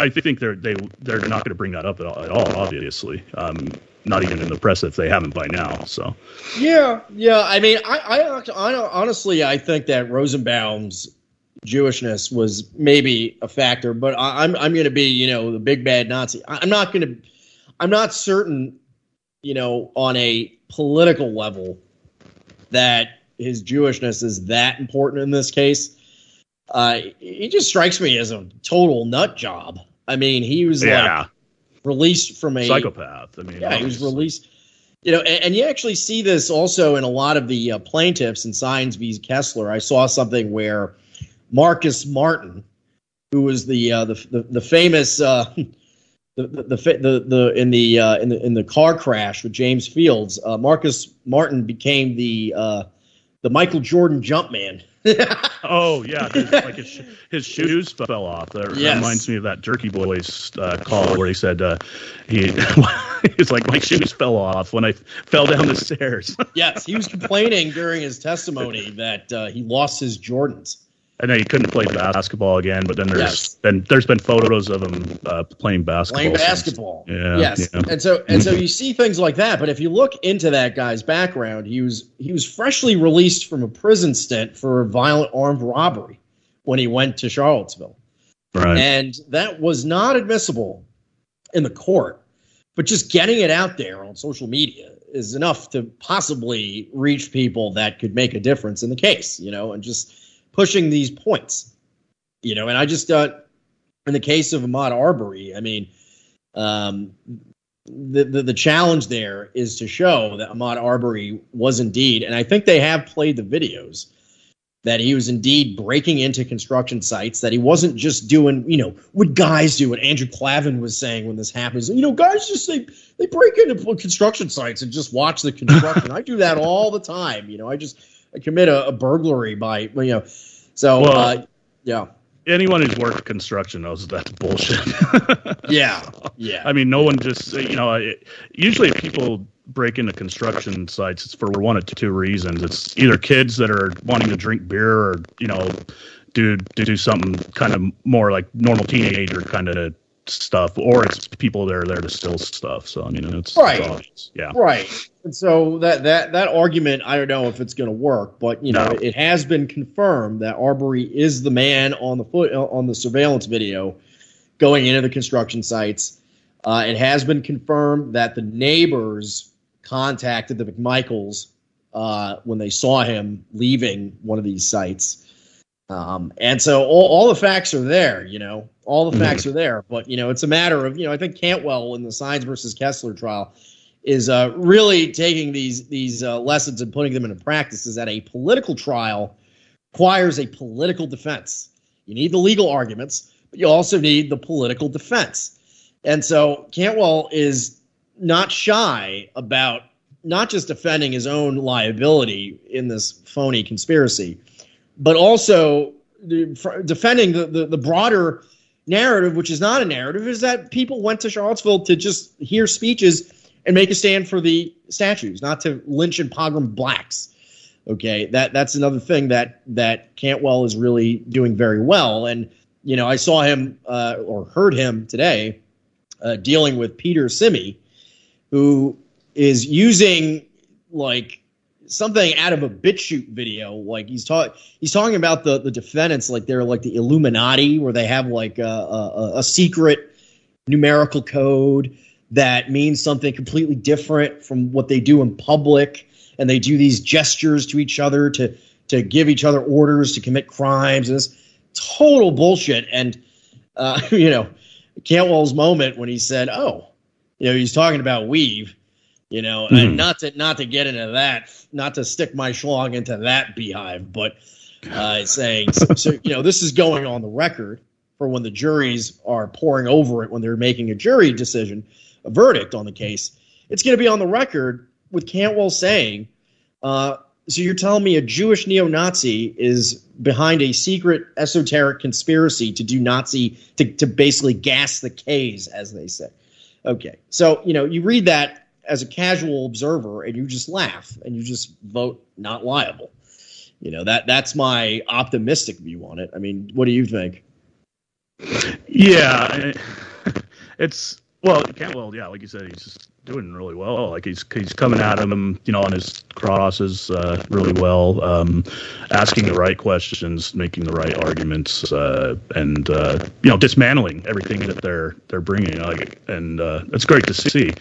I, I think they're they they're not going to bring that up at all. At all obviously, um, not even in the press if they haven't by now. So. Yeah, yeah. I mean, I, I, I honestly, I think that Rosenbaum's Jewishness was maybe a factor, but I, I'm, I'm going to be, you know, the big bad Nazi. I- I'm not going to, I'm not certain, you know, on a political level that his Jewishness is that important in this case. Uh, he just strikes me as a total nut job. I mean, he was Yeah, like released from a psychopath. I mean, yeah, he was released. You know, and, and you actually see this also in a lot of the uh, plaintiffs in Sines v. Kessler. I saw something where Marcus Martin, who was the uh, the, the the famous uh, the, the the the the in the uh, in the in the car crash with James Fields, uh, Marcus Martin became the uh, the Michael Jordan jump man. Oh yeah, his, like his, sh- his shoes fell off. That Yes. reminds me of that Jerky Boys uh, call where he said uh, he he's like my shoes fell off when I fell down the stairs, yes, he was complaining during his testimony that uh, he lost his Jordans. And then he couldn't play basketball again. But then there's Yes. then there's been photos of him uh, playing basketball. playing basketball. Yeah, Yes. yeah. And so and so you see things like that, but if you look into that guy's background, he was he was freshly released from a prison stint for violent armed robbery when he went to Charlottesville. Right. And that was not admissible in the court. But just getting it out there on social media is enough to possibly reach people that could make a difference in the case, you know, and just pushing these points. You know, and I just uh in the case of Ahmaud Arbery, I mean, um, the, the the challenge there is to show that Ahmaud Arbery was indeed, and I think they have played the videos that he was indeed breaking into construction sites. That he wasn't just doing, you know, what guys do. What Andrew Klavan was saying when this happens, you know, guys just they they break into construction sites and just watch the construction. I do that all the time. You know, I just commit a, a burglary by you know, so Well- uh, yeah, Anyone who's worked construction knows that's bullshit. yeah, yeah. I mean, no one just you know. It, usually, people break into construction sites, it's for one of two reasons. It's either kids that are wanting to drink beer, or you know, do do, do something kind of more like normal teenager kind of stuff, or it's people that are there to steal stuff. So I mean, it's Right. it's obvious. Yeah. Right. And so that that that argument, I don't know if it's going to work, but you know, No. it has been confirmed that Arbery is the man on the foot on the surveillance video going into the construction sites. Uh, it has been confirmed that the neighbors contacted the McMichaels uh, when they saw him leaving one of these sites. Um, and so all, all the facts are there, you know, all the facts are there. But, you know, it's a matter of, you know, I think Cantwell in the Sines versus Kessler trial is uh, really taking these these uh, lessons and putting them into practice. Is that a political trial requires a political defense. You need the legal arguments, but you also need the political defense. And so Cantwell is not shy about not just defending his own liability in this phony conspiracy, but also fr- defending the, the, the broader narrative, which is not a narrative, is that people went to Charlottesville to just hear speeches and make a stand for the statues, not to lynch and pogrom blacks. Okay, that that's another thing that that Cantwell is really doing very well. And you know, I saw him uh, or heard him today uh, dealing with Peter Simi, who is using like something out of a BitChute video. Like he's talking, he's talking about the the defendants like they're like the Illuminati, where they have like a, a, a secret numerical code that means something completely different from what they do in public, and they do these gestures to each other to to give each other orders to commit crimes. And it's total bullshit. And uh, you know, Cantwell's moment when he said, "Oh, you know," he's talking about weev. You know, Mhm. and not to not to get into that, not to stick my schlong into that beehive, but uh, saying so, so. You know, this is going on the record for when the juries are pouring over it when they're making a jury decision, a verdict on the case. It's going to be on the record with Cantwell saying, uh, "So you're telling me a Jewish neo-Nazi is behind a secret esoteric conspiracy to do Nazi to, to basically gas the K's, as they say. Okay, so you know you read that as a casual observer and you just laugh and you just vote not liable. You know that that's my optimistic view on it. I mean, what do you think? Yeah, it's well, Cantwell. Yeah, like you said, he's just doing really well. Like he's he's coming at him, you know, on his crosses uh, really well, um, asking the right questions, making the right arguments, uh, and uh, you know, dismantling everything that they're they're bringing. Like, and uh, it's great to see.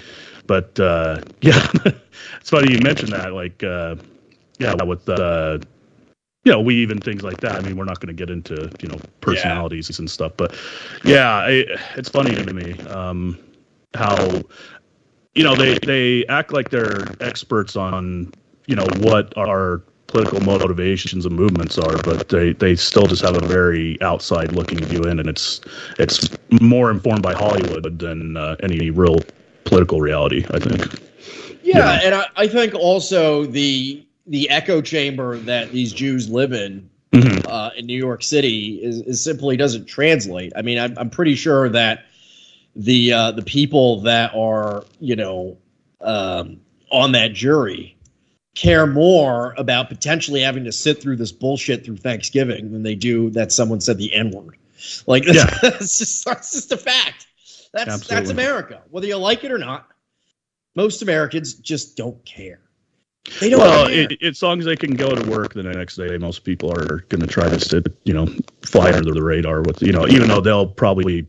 But uh, yeah, it's funny you mentioned that. Like, uh, yeah, with uh, you know, we even things like that. I mean, we're not going to get into you know personalities yeah. and stuff, but yeah, it, it's funny to me um, how you know they they act like they're experts on you know what our political motivations and movements are, but they, they still just have a very outside looking view in, and it's it's more informed by Hollywood than uh, any real political reality. I think. Yeah, yeah. and I, I, think also the the echo chamber that these Jews live in mm-hmm. uh, in New York City is, is, simply doesn't translate. I mean, I'm, I'm pretty sure that the uh, the people that are you know um, on that jury care more about potentially having to sit through this bullshit through Thanksgiving than they do that someone said the N word. Like yeah. that's, just, that's just a fact. That's Absolutely. that's America, whether you like it or not. Most Americans just don't care. They don't well, it, as long as they can go to work the next day, most people are going to try to sit, you know, fly under the radar with, you know, even though they'll probably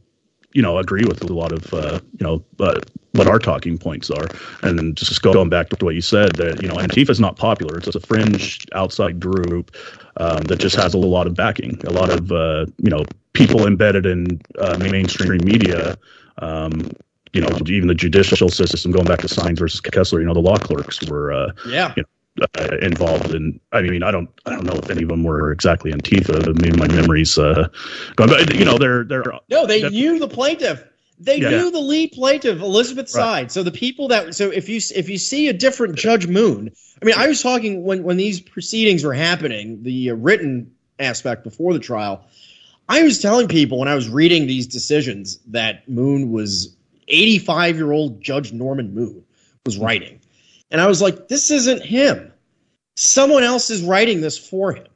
you know agree with a lot of uh, you know uh, what our talking points are and just going back to what you said that you know antifa is not popular it's just a fringe outside group um, that just has a lot of backing a lot of uh, you know people embedded in uh, mainstream media um, you know, even the judicial system, going back to Sines versus Kessler, you know, the law clerks were, uh, yeah. You know, uh, involved in. I mean, I don't, I don't know if any of them were exactly Antifa. I mean, my memories uh, going, but you know, they're they're no, they knew the plaintiff. They yeah. knew the lead plaintiff, Elizabeth right. So the people that so if you if you see a different Judge Moon, I mean, I was talking when when these proceedings were happening, the uh, written aspect before the trial. I was telling people when I was reading these decisions that Moon was 85 year old Judge Norman Moon was hmm. writing. And I was like, this isn't him. Someone else is writing this for him.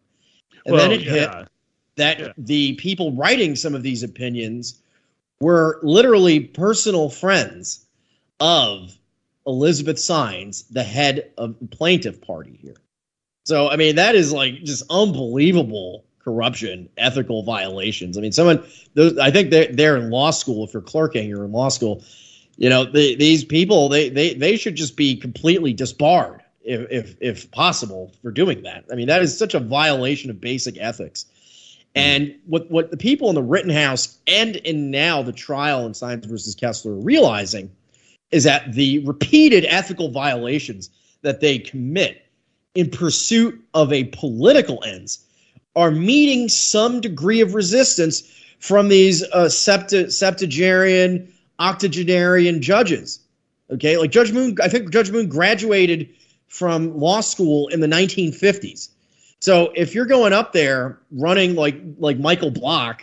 And well, then it yeah. hit that yeah. the people writing some of these opinions were literally personal friends of Elizabeth Sines, the head of the plaintiff party here. So, I mean, that is like just unbelievable corruption, ethical violations. I mean, someone, those, I think they're, they're in law school. If you're clerking, you're in law school you know, the, these people they, they they should just be completely disbarred if, if if possible for doing that. I mean, that is such a violation of basic ethics. Mm-hmm. And what what the people in the Rittenhouse and in now the trial in Sines versus Kessler are realizing is that the repeated ethical violations that they commit in pursuit of a political ends are meeting some degree of resistance from these uh, septu- septuagenarian octogenarian judges. Okay, like Judge Moon, I think Judge Moon graduated from law school in the 1950s. So if you're going up there running like like Michael Bloch,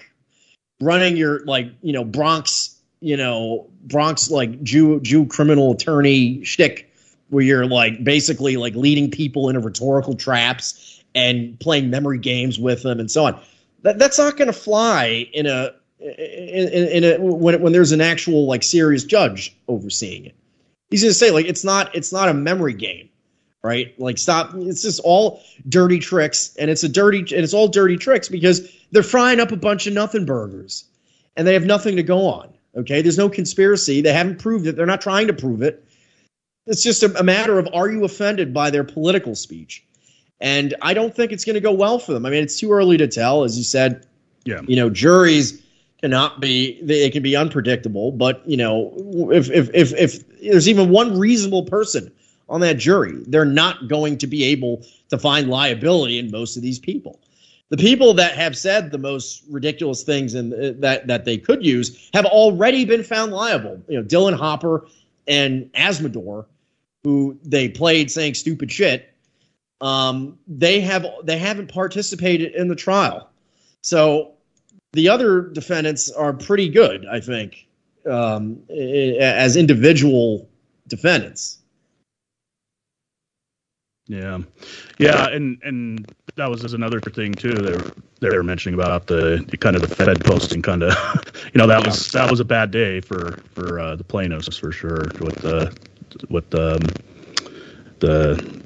running your like you know Bronx, you know Bronx like Jew Jew criminal attorney shtick, where you're like basically like leading people into rhetorical traps and playing memory games with them and so on. That, that's not going to fly in a in, in, a, when when there's an actual like serious judge overseeing it. He's going to say like it's not it's not a memory game, right? Like stop. It's just all dirty tricks, and it's a dirty and it's all dirty tricks because they're frying up a bunch of nothing burgers, and they have nothing to go on. Okay, there's no conspiracy. They haven't proved it. They're not trying to prove it. It's just a, a matter of are you offended by their political speech? And I don't think it's going to go well for them. I mean, it's too early to tell, as you said. Yeah. You know, juries cannot be they can be unpredictable but you know if if if if there's even one reasonable person on that jury they're not going to be able to find liability in most of these people the people that have said the most ridiculous things and uh, that that they could use have already been found liable you know Dillon Hopper and Azzmador who they played saying stupid shit um, they have they haven't participated in the trial. So the other defendants are pretty good, I think, um, as individual defendants. Yeah, yeah, and and that was another thing too. They they were mentioning about the kind of the Fed posting kind of, you know, that was that was a bad day for for uh, the plaintiffs for sure with the with the um, the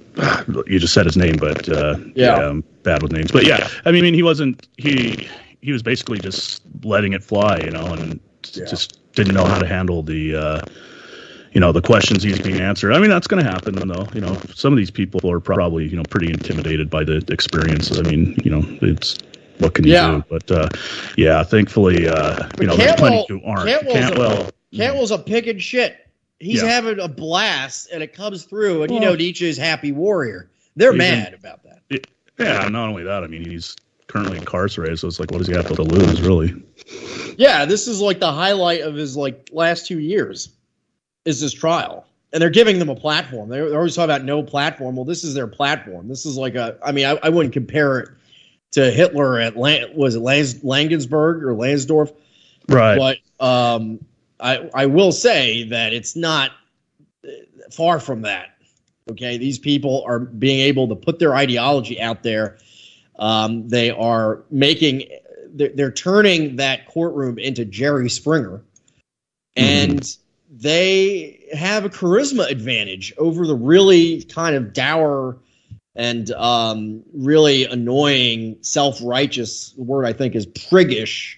you just said his name, but uh, yeah, yeah um, bad with names. But yeah, I mean, he wasn't he he was basically just letting it fly, you know, and yeah. just didn't know how to handle the. Uh, you know the questions he's being answered. I mean that's going to happen though. You know some of these people are probably you know pretty intimidated by the experience. I mean you know it's what can you yeah. do? But uh, yeah, thankfully uh, you know there's plenty who aren't. Cantwell's, Cantwell, a, Cantwell's a pig and shit. He's yeah. having a blast and it comes through, and well, you know Nietzsche's happy warrior. They're mad in, about that. It, yeah, not only that. I mean he's currently incarcerated, so it's like what does he have to lose really? Yeah, this is like the highlight of his like last two years is his trial. And they're giving them a platform. They're, always talking about no platform. Well, this is their platform. This is like a, I mean, I, I wouldn't compare it to Hitler at, was it Langs, Langensburg or Lansdorf? Right. But um, I, I will say that it's not far from that. Okay. These people are being able to put their ideology out there. Um, they are making, they're, they're turning that courtroom into Jerry Springer. And, mm-hmm they have a charisma advantage over the really kind of dour and um, really annoying, self-righteous word I think is priggish,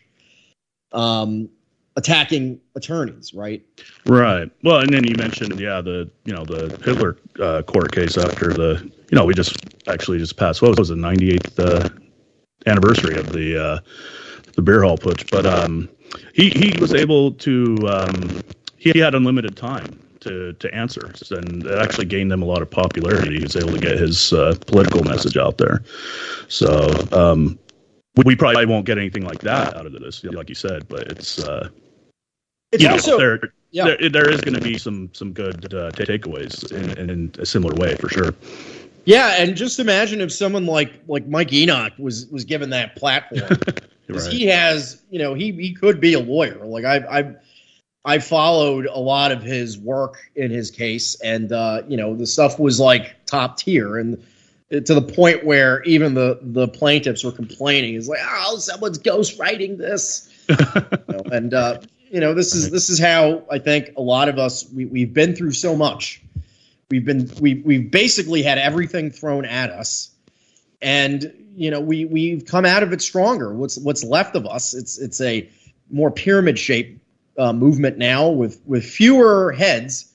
um, attacking attorneys, right? Right. Well, and then you mentioned, yeah, the you know the Hitler uh, court case after the you know we just actually just passed what was the 98th uh, anniversary of the uh, the beer hall putsch, but um, he he was able to um, he had unlimited time to to answer, and it actually gained him a lot of popularity. He was able to get his uh, political message out there. So um, we probably won't get anything like that out of this, like you said, but it's. Uh, it's also know, there, yeah. there, there is going to be some some good uh, takeaways in, in a similar way for sure. Yeah, and just imagine if someone like like Mike Enoch was was given that platform. right. He has, you know, he he could be a lawyer. Like I've I've I followed a lot of his work in his case, and uh, you know the stuff was like top tier, and to the point where even the the plaintiffs were complaining. It's like, oh, someone's ghostwriting this, you know, and uh, you know this is this is how I think a lot of us we, we've been through so much. We've been we we've basically had everything thrown at us, and you know we we've come out of it stronger. What's what's left of us? It's it's a more pyramid shaped uh, movement now with with fewer heads,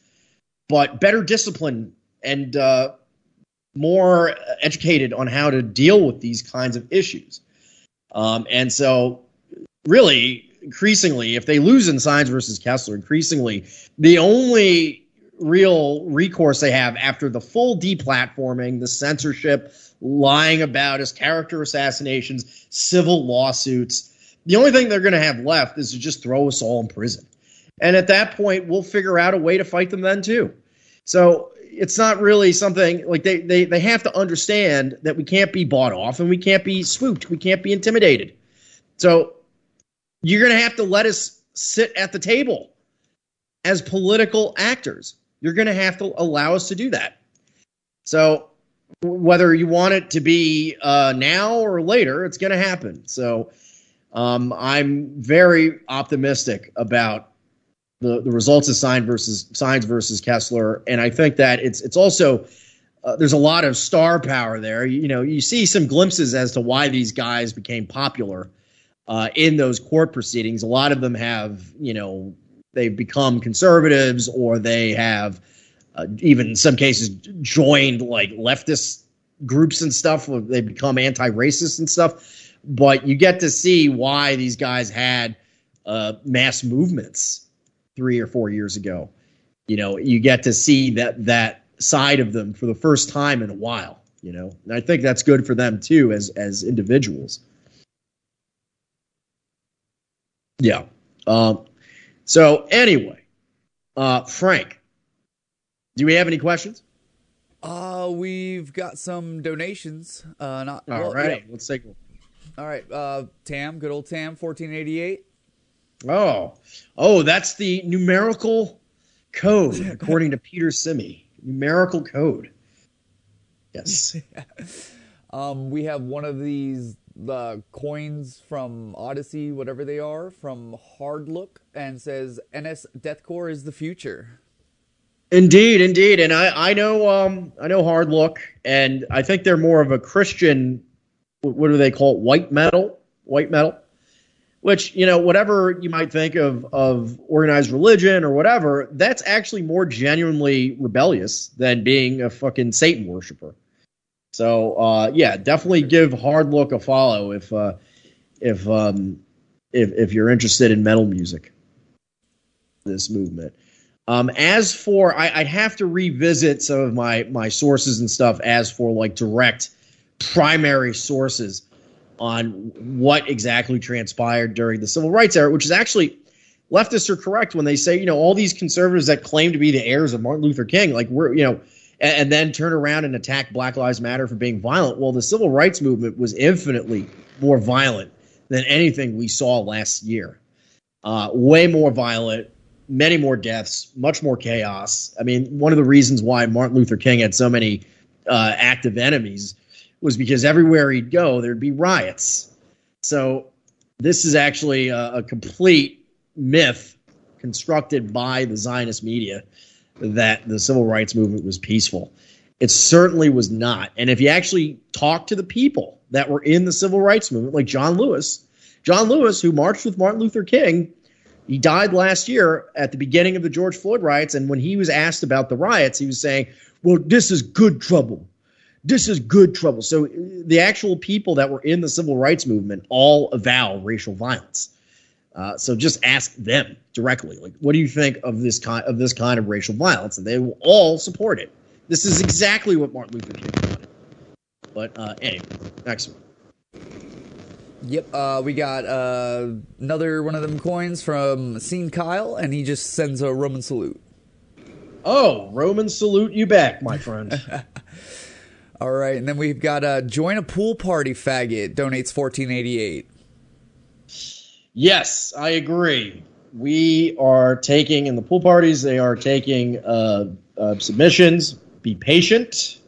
but better discipline and uh, more educated on how to deal with these kinds of issues. Um, and so, really, increasingly, if they lose in Sines versus Kessler, increasingly, the only real recourse they have after the full deplatforming, the censorship, lying about his character assassinations, civil lawsuits, the only thing they're going to have left is to just throw us all in prison. And at that point, we'll figure out a way to fight them then too. So it's not really something like they, they, they have to understand that we can't be bought off and we can't be spooked. We can't be intimidated. So you're going to have to let us sit at the table as political actors. You're going to have to allow us to do that. So whether you want it to be uh, now or later, it's going to happen. So um, I'm very optimistic about the, the results of Sines versus Sines versus Kessler, and I think that it's it's also uh, there's a lot of star power there. You, you, know, you see some glimpses as to why these guys became popular uh, in those court proceedings. A lot of them have, you know, they've become conservatives or they have uh, even in some cases joined like leftist groups and stuff. They become anti-racist and stuff but you get to see why these guys had uh, mass movements three or four years ago. You know, you get to see that that side of them for the first time in a while. You know, and I think that's good for them too as as individuals. Yeah. Um, so anyway, uh, Frank, do we have any questions? Uh, we've got some donations. Uh, not All well, right, yeah. let's take. All right. Uh, Tam, good old Tam, fourteen eighty eight. Oh, oh, that's the numerical code according to Peter Simi. Numerical code. Yes. Um, we have one of these uh, coins from Odysee, whatever they are, from Hard Look, and says NS Deathcore is the future. Indeed, indeed, and I I know um I know Hard Look, and I think they're more of a Christian. What do they call it? White metal, white metal. Which you know, whatever you might think of of organized religion or whatever, that's actually more genuinely rebellious than being a fucking Satan worshiper. So uh, yeah, definitely give Hard Look a follow if uh, if um, if if you're interested in metal music. This movement. Um, as for, I, I'd have to revisit some of my my sources and stuff. As for like direct primary sources on what exactly transpired during the civil rights era, which is actually leftists are correct when they say you know all these conservatives that claim to be the heirs of Martin Luther King, like we're you know, and, and then turn around and attack Black Lives Matter for being violent. Well, the civil rights movement was infinitely more violent than anything we saw last year. Uh, way more violent, many more deaths, much more chaos. I mean, one of the reasons why Martin Luther King had so many uh, active enemies was because everywhere he'd go, there'd be riots. So this is actually a, a complete myth constructed by the Zionist media that the civil rights movement was peaceful. It certainly was not. And if you actually talk to the people that were in the civil rights movement, like John Lewis, John Lewis, who marched with Martin Luther King, he died last year at the beginning of the George Floyd riots. And when he was asked about the riots, he was saying, Well, this is good trouble. This is good trouble. So the actual people that were in the civil rights movement all avow racial violence. Uh, so just ask them directly, like, what do you think of this kind of this kind of racial violence? And they will all support it. This is exactly what Martin Luther King wanted. But uh, anyway, next one. Yep. Uh, we got uh, another one of them coins from Scene Kyle, and he just sends a Roman salute. Oh, Roman salute you back, my friend. All right, and then we've got uh, join a pool party faggot donates fourteen eighty eight. Yes, I agree. We are taking in the pool parties. They are taking uh, uh, submissions. Be patient.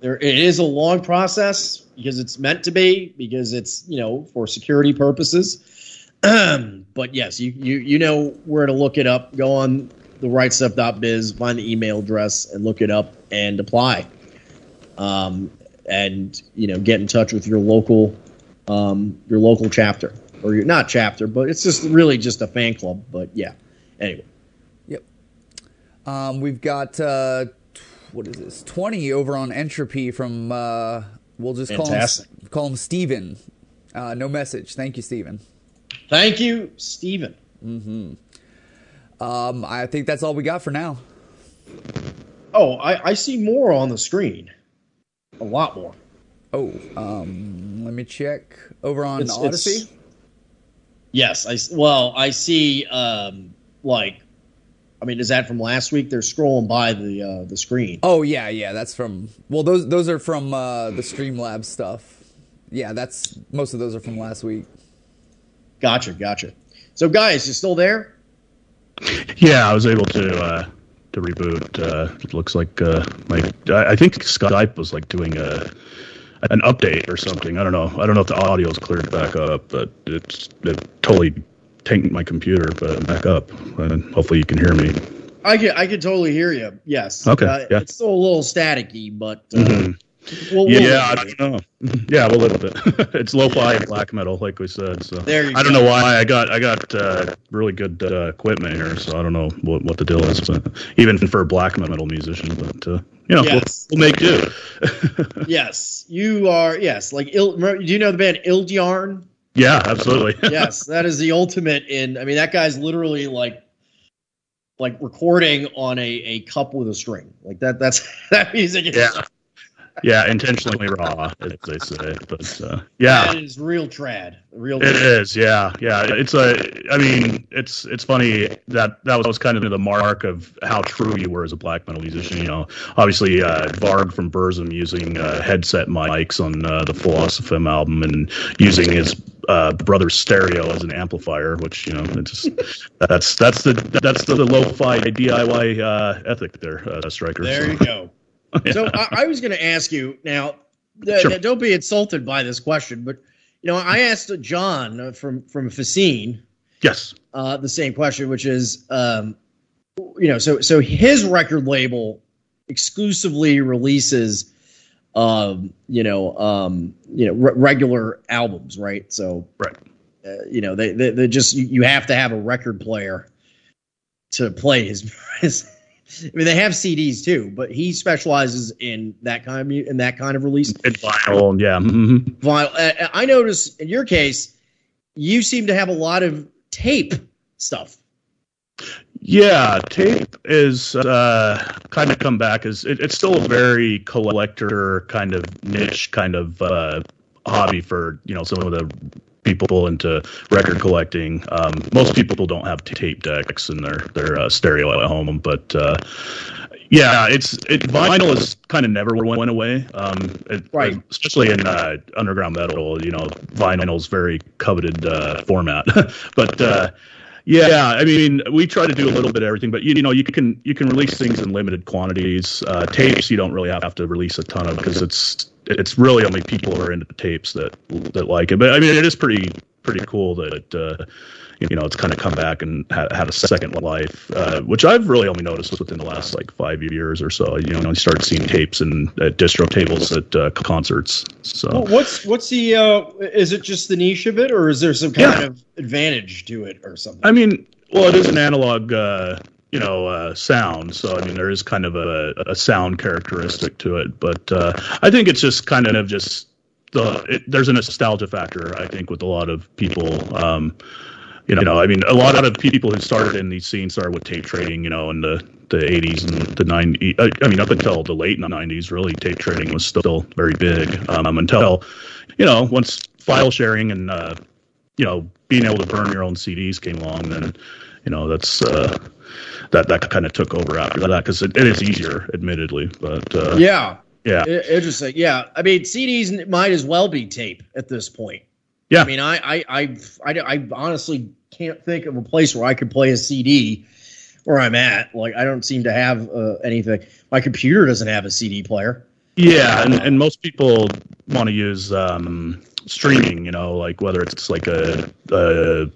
There, it is a long process because it's meant to be because it's you know for security purposes. but yes, you you you know where to look it up. Go on the rightstuff.biz, find the email address, and look it up and apply. Um, and you know get in touch with your local um, your local chapter or not chapter, but it's just really just a fan club. But yeah, anyway. Yep. Um, we've got uh, what is this? Twenty over on entropy from uh, we'll just Fantastic. call him call him Steven. Uh, no message. Thank you, Steven. Thank you, Stephen. Um, I think that's all we got for now. Oh, I, I see more on the screen. A lot more. Oh, um, let me check over on It's- it's- Odysee. Yes, I s- well, I see. Um, like, I mean, is that from last week? They're scrolling by the uh, the screen. Oh yeah, yeah, that's from. Well, those those are from uh, the Streamlabs stuff. Yeah, that's most of those are from last week. Gotcha, gotcha. So, guys, you still there? Yeah, I was able to uh, to reboot. Uh, it looks like uh, my I I think Skype was like doing a an update or something. I don't know. I don't know if the audio's cleared back up, but it's it totally tanked my computer, but I'm back up, and hopefully you can hear me. I can I can totally hear you. Yes. Okay, Uh, yeah. It's still a little staticky, but uh, Mhm. we'll- Yeah, we'll- yeah, I don't know. Yeah, a little bit. it's lo-fi and black metal, like we said. So There you I don't go. know why I got I got uh, really good uh, equipment here, so I don't know what, what the deal is. Even for a black metal musician, but uh, you know, Yes. we'll, we'll make do. yes, you are. Yes, like Il, do you know the band Ildjarn? yeah, absolutely. yes, that is the ultimate in. I mean, that guy's literally like, like recording on a, a cup with a string. Like that. That's that music. Is, Yeah. Yeah, intentionally raw, as they say. But uh, yeah, it is real trad. Real. Trad. It is, yeah, yeah. It's a. I mean, it's it's funny that that was kind of the mark of how true you were as a black metal musician. You know, obviously uh, Varg from Burzum using uh, headset mics on uh, the Filosofem album and using his uh, brother's stereo as an amplifier, which you know, it's just, that's that's the that's the, the lo-fi DIY uh, ethic there, uh, Striker. There so. you go. Yeah. So I, I was going to ask you now. Sure. don't be insulted by this question, but you know, I asked John from from Facine. Yes. Uh, the same question, which is, um, you know, so so his record label exclusively releases, um, you know, um, you know, re- regular albums, right? So, right. Uh, you know, they, they they just you, you have to have a record player to play his his I mean, they have CDs too, but he specializes in that kind of in that kind of release. In vinyl, yeah. Mm-hmm. Vinyl. I notice in your case, you seem to have a lot of tape stuff. Yeah, tape is uh, kind of come back as it, it's still a very collector kind of niche kind of uh, hobby for you know some of the people into record collecting. Um, most people don't have tape decks in their their uh, stereo at home, but uh, yeah, it's it, vinyl is kind of never went away. Um, it, right. Especially in uh, underground metal, you know, vinyl is very coveted uh, format. but uh, yeah, I mean, we try to do a little bit of everything, but you, you know, you can you can release things in limited quantities. Uh, tapes, you don't really have to release a ton of because it's it's really only people who are into the tapes that that like it. But I mean, it is pretty pretty cool that uh, you know it's kind of come back and had, had a second life, uh, which I've really only noticed within the last like five years or so. You know, I started seeing tapes and at distro tables at uh, concerts. So well, what's what's the uh, is it just the niche of it, or is there some kind yeah. of advantage to it or something? I mean, well, it is an analog uh, you know uh, sound. So I mean, there is kind of a, a sound characteristic to it, but uh, I think it's just kind of just the it, there's a nostalgia factor. I think with a lot of people. Um, you know, I mean, a lot of people who started in these scenes started with tape trading, you know, in the, the 80s and the 90s. Uh, I mean, up until the late 90s, really, tape trading was still very big. Um, until, you know, once file sharing and, uh, you know, being able to burn your own CDs came along, then, you know, that's, uh, that that kind of took over after that because it, it is easier, admittedly. But uh, yeah, yeah, interesting. Yeah, I mean, CDs might as well be tape at this point. Yeah, I mean, I I I I, I honestly can't think of a place where I could play a CD where I'm at. Like, I don't seem to have uh, anything. My computer doesn't have a CD player. Yeah, and, and most people want to use um, streaming. You know, like whether it's like a, a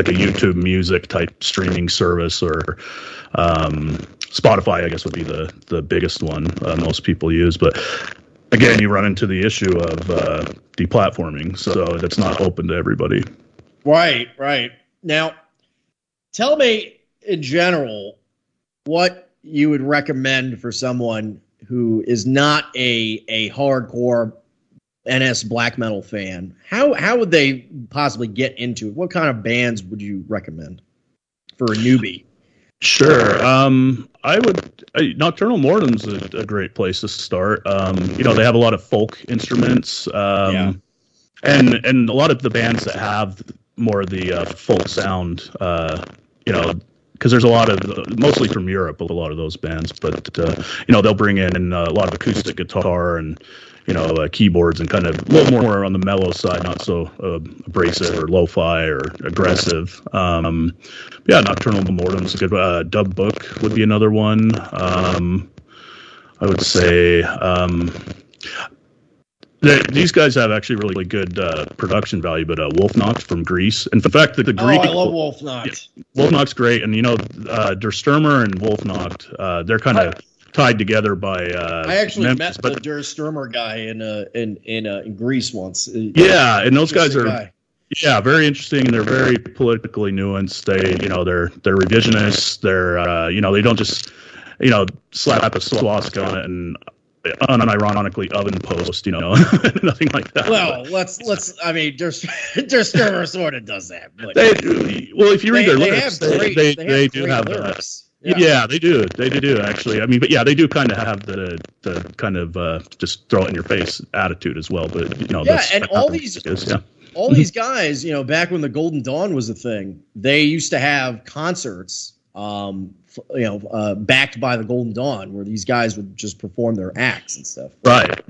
like a YouTube Music type streaming service or um, Spotify, I guess would be the the biggest one uh, most people use. But again, you run into the issue of uh, deplatforming, so that's not open to everybody. Right, right. Now, tell me in general what you would recommend for someone who is not a a hardcore NS black metal fan, how how would they possibly get into it? What kind of bands would you recommend for a newbie? Sure. Um, I would. Uh, Nokturnal Mortum's a, a, great place to start. Um, you know, they have a lot of folk instruments. Um, yeah. And and a lot of the bands that have more of the uh, folk sound, uh, you know, because there's a lot of mostly from Europe, a lot of those bands, but uh, you know they'll bring in a lot of acoustic guitar and you know, uh, keyboards and kind of a little more on the mellow side, not so uh, abrasive or lo-fi or aggressive. Um, yeah, Nokturnal Mortum is a good. Uh, Dub Buk would be another one. Um, I would say. Um, these guys have actually really, really good uh, production value, but uh, Wolfnox from Greece. In fact, the, the Greek. Oh, I love Wolfnox. Yeah, Wolfnox great, and you know, uh, Der Stürmer and Wolfnox, uh, they're kind of tied together by. Uh, I actually Memphis, met the Der Stürmer guy in uh, in in, uh, in Greece once. Yeah, and those guys are. Guy. Yeah, very interesting, and they're very politically nuanced. They, you know, they're they're revisionists. They're, uh, you know, they don't just, you know, slap a swastika on it and unironically oven post, you know, nothing like that. Well, but, let's let's. I mean, Der Stürmer sort of does that. But they, well, if you read they, their lyrics, they, great, they, they, they do have lyrics. Yeah. yeah. they do. They do actually. I mean, but yeah, they do kind of have the the kind of uh, just throw it in your face attitude as well. But you know, yeah, and all these is, yeah. all these guys, you know, back when the Golden Dawn was a thing, they used to have concerts, um, you know, uh, backed by the Golden Dawn, where these guys would just perform their acts and stuff. Right.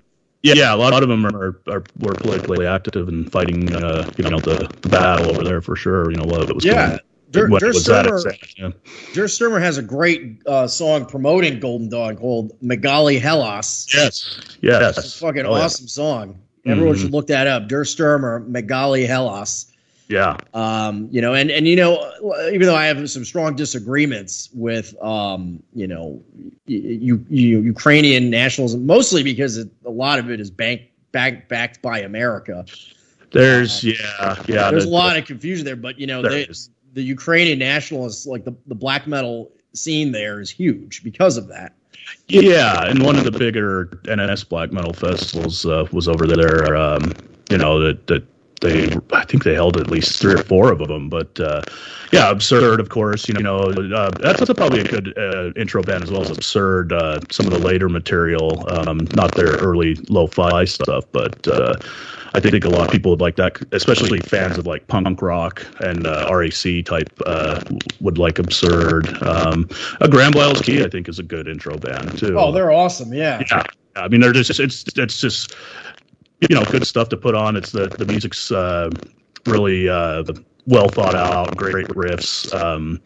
Yeah, yeah, a lot of them are, are were politically active and fighting, uh, you know, the, the battle over there for sure. You know, what it was. Yeah, Der, Der Sturmer, yeah. Der Sturmer has a great uh, song promoting Golden Dawn called Megali Hellas. Yes, yes, it's a fucking oh, awesome yeah. song. Everyone mm-hmm. should look that up. Der Sturmer, Megali Hellas. Yeah. Um, you know, and and you know, even though I have some strong disagreements with um, you know, you, you Ukrainian nationalism, mostly because it, a lot of it is bank back backed by America. There's uh, yeah, yeah. There's the, a lot of confusion there, but you know, they, the Ukrainian nationalists, like the, the black metal scene there is huge because of that. Yeah, and one of the bigger NS black metal festivals uh, was over there. Um, you know that that they I think they held at least three or four of them. But uh, yeah, absurd, of course. You know uh, that's, that's probably a good uh, intro band as well as absurd. Uh, some of the later material, um, not their early lo-fi stuff, but uh, I think a lot of people would like that, especially fans of like punk rock and uh, RAC type uh, would like Absurd. Um, Grand Belial's Key, I think, is a good intro band too. Oh, they're awesome. Yeah. Yeah. I mean, they're just it's it's just you know good stuff to put on. It's the the music's uh, really uh, well thought out, great riffs. Um,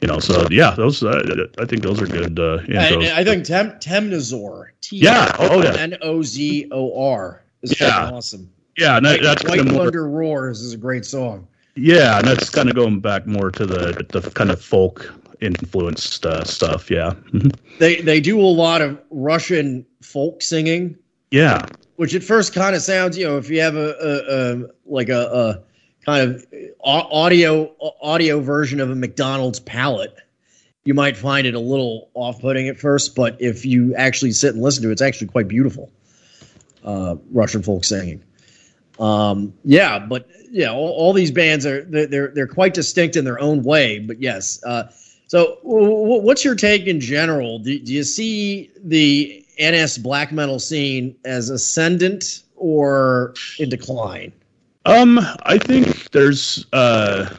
you know, so yeah, those uh, I think those are good. Uh, I, I think Tem- Temnozor, T yeah, oh yeah, N O Z O R is yeah. awesome. Yeah, and that, that's White of Thunder Roars is a great song. Yeah, and that's kind of going back more to the the kind of folk influenced uh, stuff. Yeah, mm-hmm. they they do a lot of Russian folk singing. Yeah, which at first kind of sounds, you know, if you have a, a, a like a, a, kind of audio audio version of a McDonald's palate, you might find it a little off putting at first. But if you actually sit and listen to it, it's actually quite beautiful. Uh, Russian folk singing. Um, yeah, but yeah, all, all, these bands are they're they're quite distinct in their own way. But yes, uh, so w- what's your take in general? Do, do, you see the NS black metal scene as ascendant or in decline? Um, I think there's uh.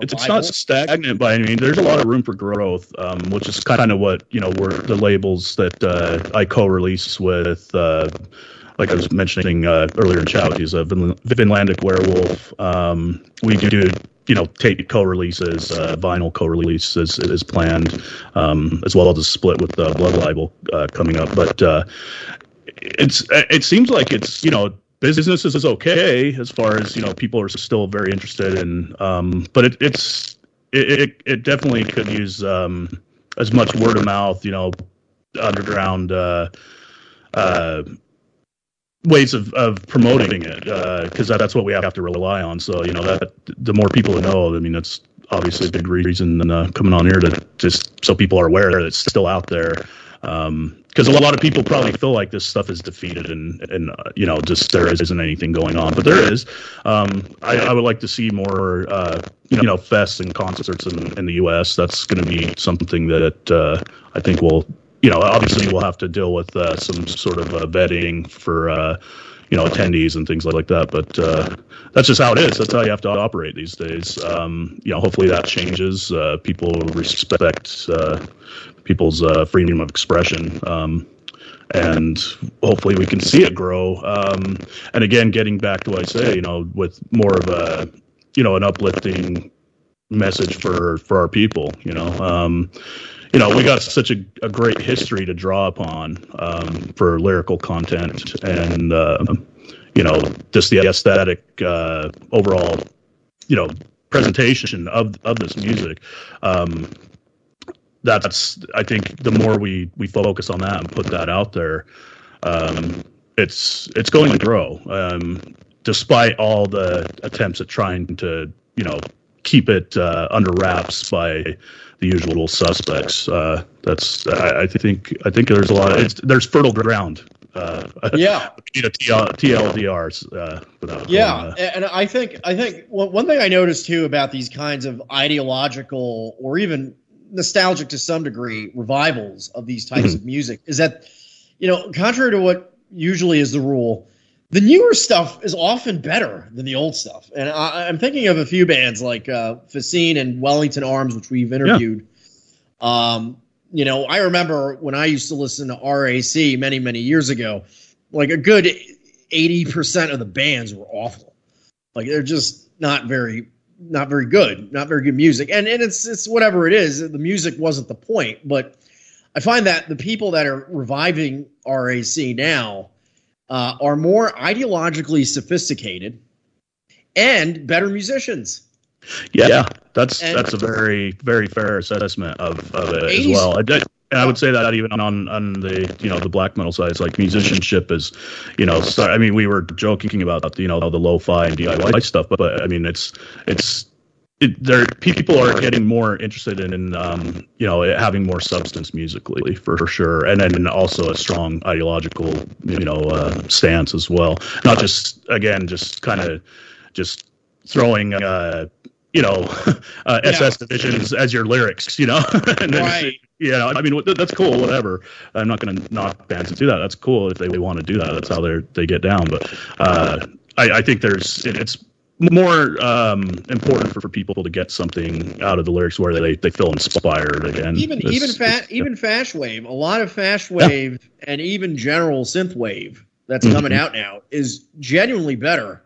It's, not stagnant by any means. There's a lot of room for growth, um, which is kind of what you know. We're the labels that uh, I co-release with uh, like I was mentioning uh, earlier in chat, he's a Vinlandic Werwolf. Um, we do, you know, tape co-releases, uh, vinyl co-releases is planned, um, as well as a split with the Blood Libel uh, coming up. But uh, it's it seems like it's you know business is okay as far as you know people are still very interested in, um, but it, it's it, it, it definitely could use um, as much word of mouth, you know, underground. Uh, uh, ways of, of promoting it because uh, that's what we have to rely on. So you know that the more people know, I mean that's obviously a big reason uh, coming on here to just so people are aware that it's still out there. Because um, a lot of people probably feel like this stuff is defeated and and uh, you know just there isn't anything going on, but there is. Um, I, I, would like to see more uh, you know fests and concerts in, in the U.S. That's going to be something that uh, I think will you know, obviously we'll have to deal with uh, some sort of uh, vetting for, uh, you know, attendees and things like that. But uh, that's just how it is. That's how you have to operate these days. Um, you know, hopefully that changes. Uh, people respect uh, people's freedom of expression. Um, and hopefully we can see it grow. Um, and again, getting back to what I say, you know, with more of a, you know, an uplifting message for for our people. You know, um, you know, we got such a, a great history to draw upon um, for lyrical content and, uh, you know, just the aesthetic uh, overall, you know, presentation of, of this music. Um, that's, I think the more we, we focus on that and put that out there, um, it's, it's going to grow. Um, despite all the attempts at trying to, you know, keep it uh, under wraps by the usual suspects. Uh, that's I, I, think I think there's a lot of there's fertile ground. Uh, yeah, you know, TL, TLDRs. Uh, yeah, uh, and I think I think one thing I noticed too about these kinds of ideological or even nostalgic to some degree revivals of these types mm-hmm. of music is that you know contrary to what usually is the rule the newer stuff is often better than the old stuff and I, am thinking of a few bands like uh Fassine and Wellington Arms which we've interviewed yeah. um you know I remember when I used to listen to RAC many many years ago like a good 80% of the bands were awful like they're just not very not very good, not very good music. And and it's it's whatever it is. The music wasn't the point, but I find that the people that are reviving RAC now uh, are more ideologically sophisticated and better musicians. Yeah, yeah that's and that's a very very fair assessment of, of it as well. And I would say that even on on the you know the black metal side, it's like musicianship is, you know, start, I mean, we were joking about you know the lo-fi and DIY stuff, but, but I mean, it's it's it, there people are getting more interested in, in um, you know having more substance musically for, for sure, and then also a strong ideological you know uh, stance as well. Not just again just kind of just throwing. Uh, you know, uh, yeah. Divisions as your lyrics, you know, and right. you know, I mean, that's cool, whatever. I'm not going to knock bands to do that. That's cool if they, they want to do that. That's how they they get down. But uh, I, I think there's it's more um, important for, for people to get something out of the lyrics where they, they feel inspired again. Even it's, even fa- even fash wave, a lot of fash wave yeah. and even general synth wave that's mm-hmm. coming out now is genuinely better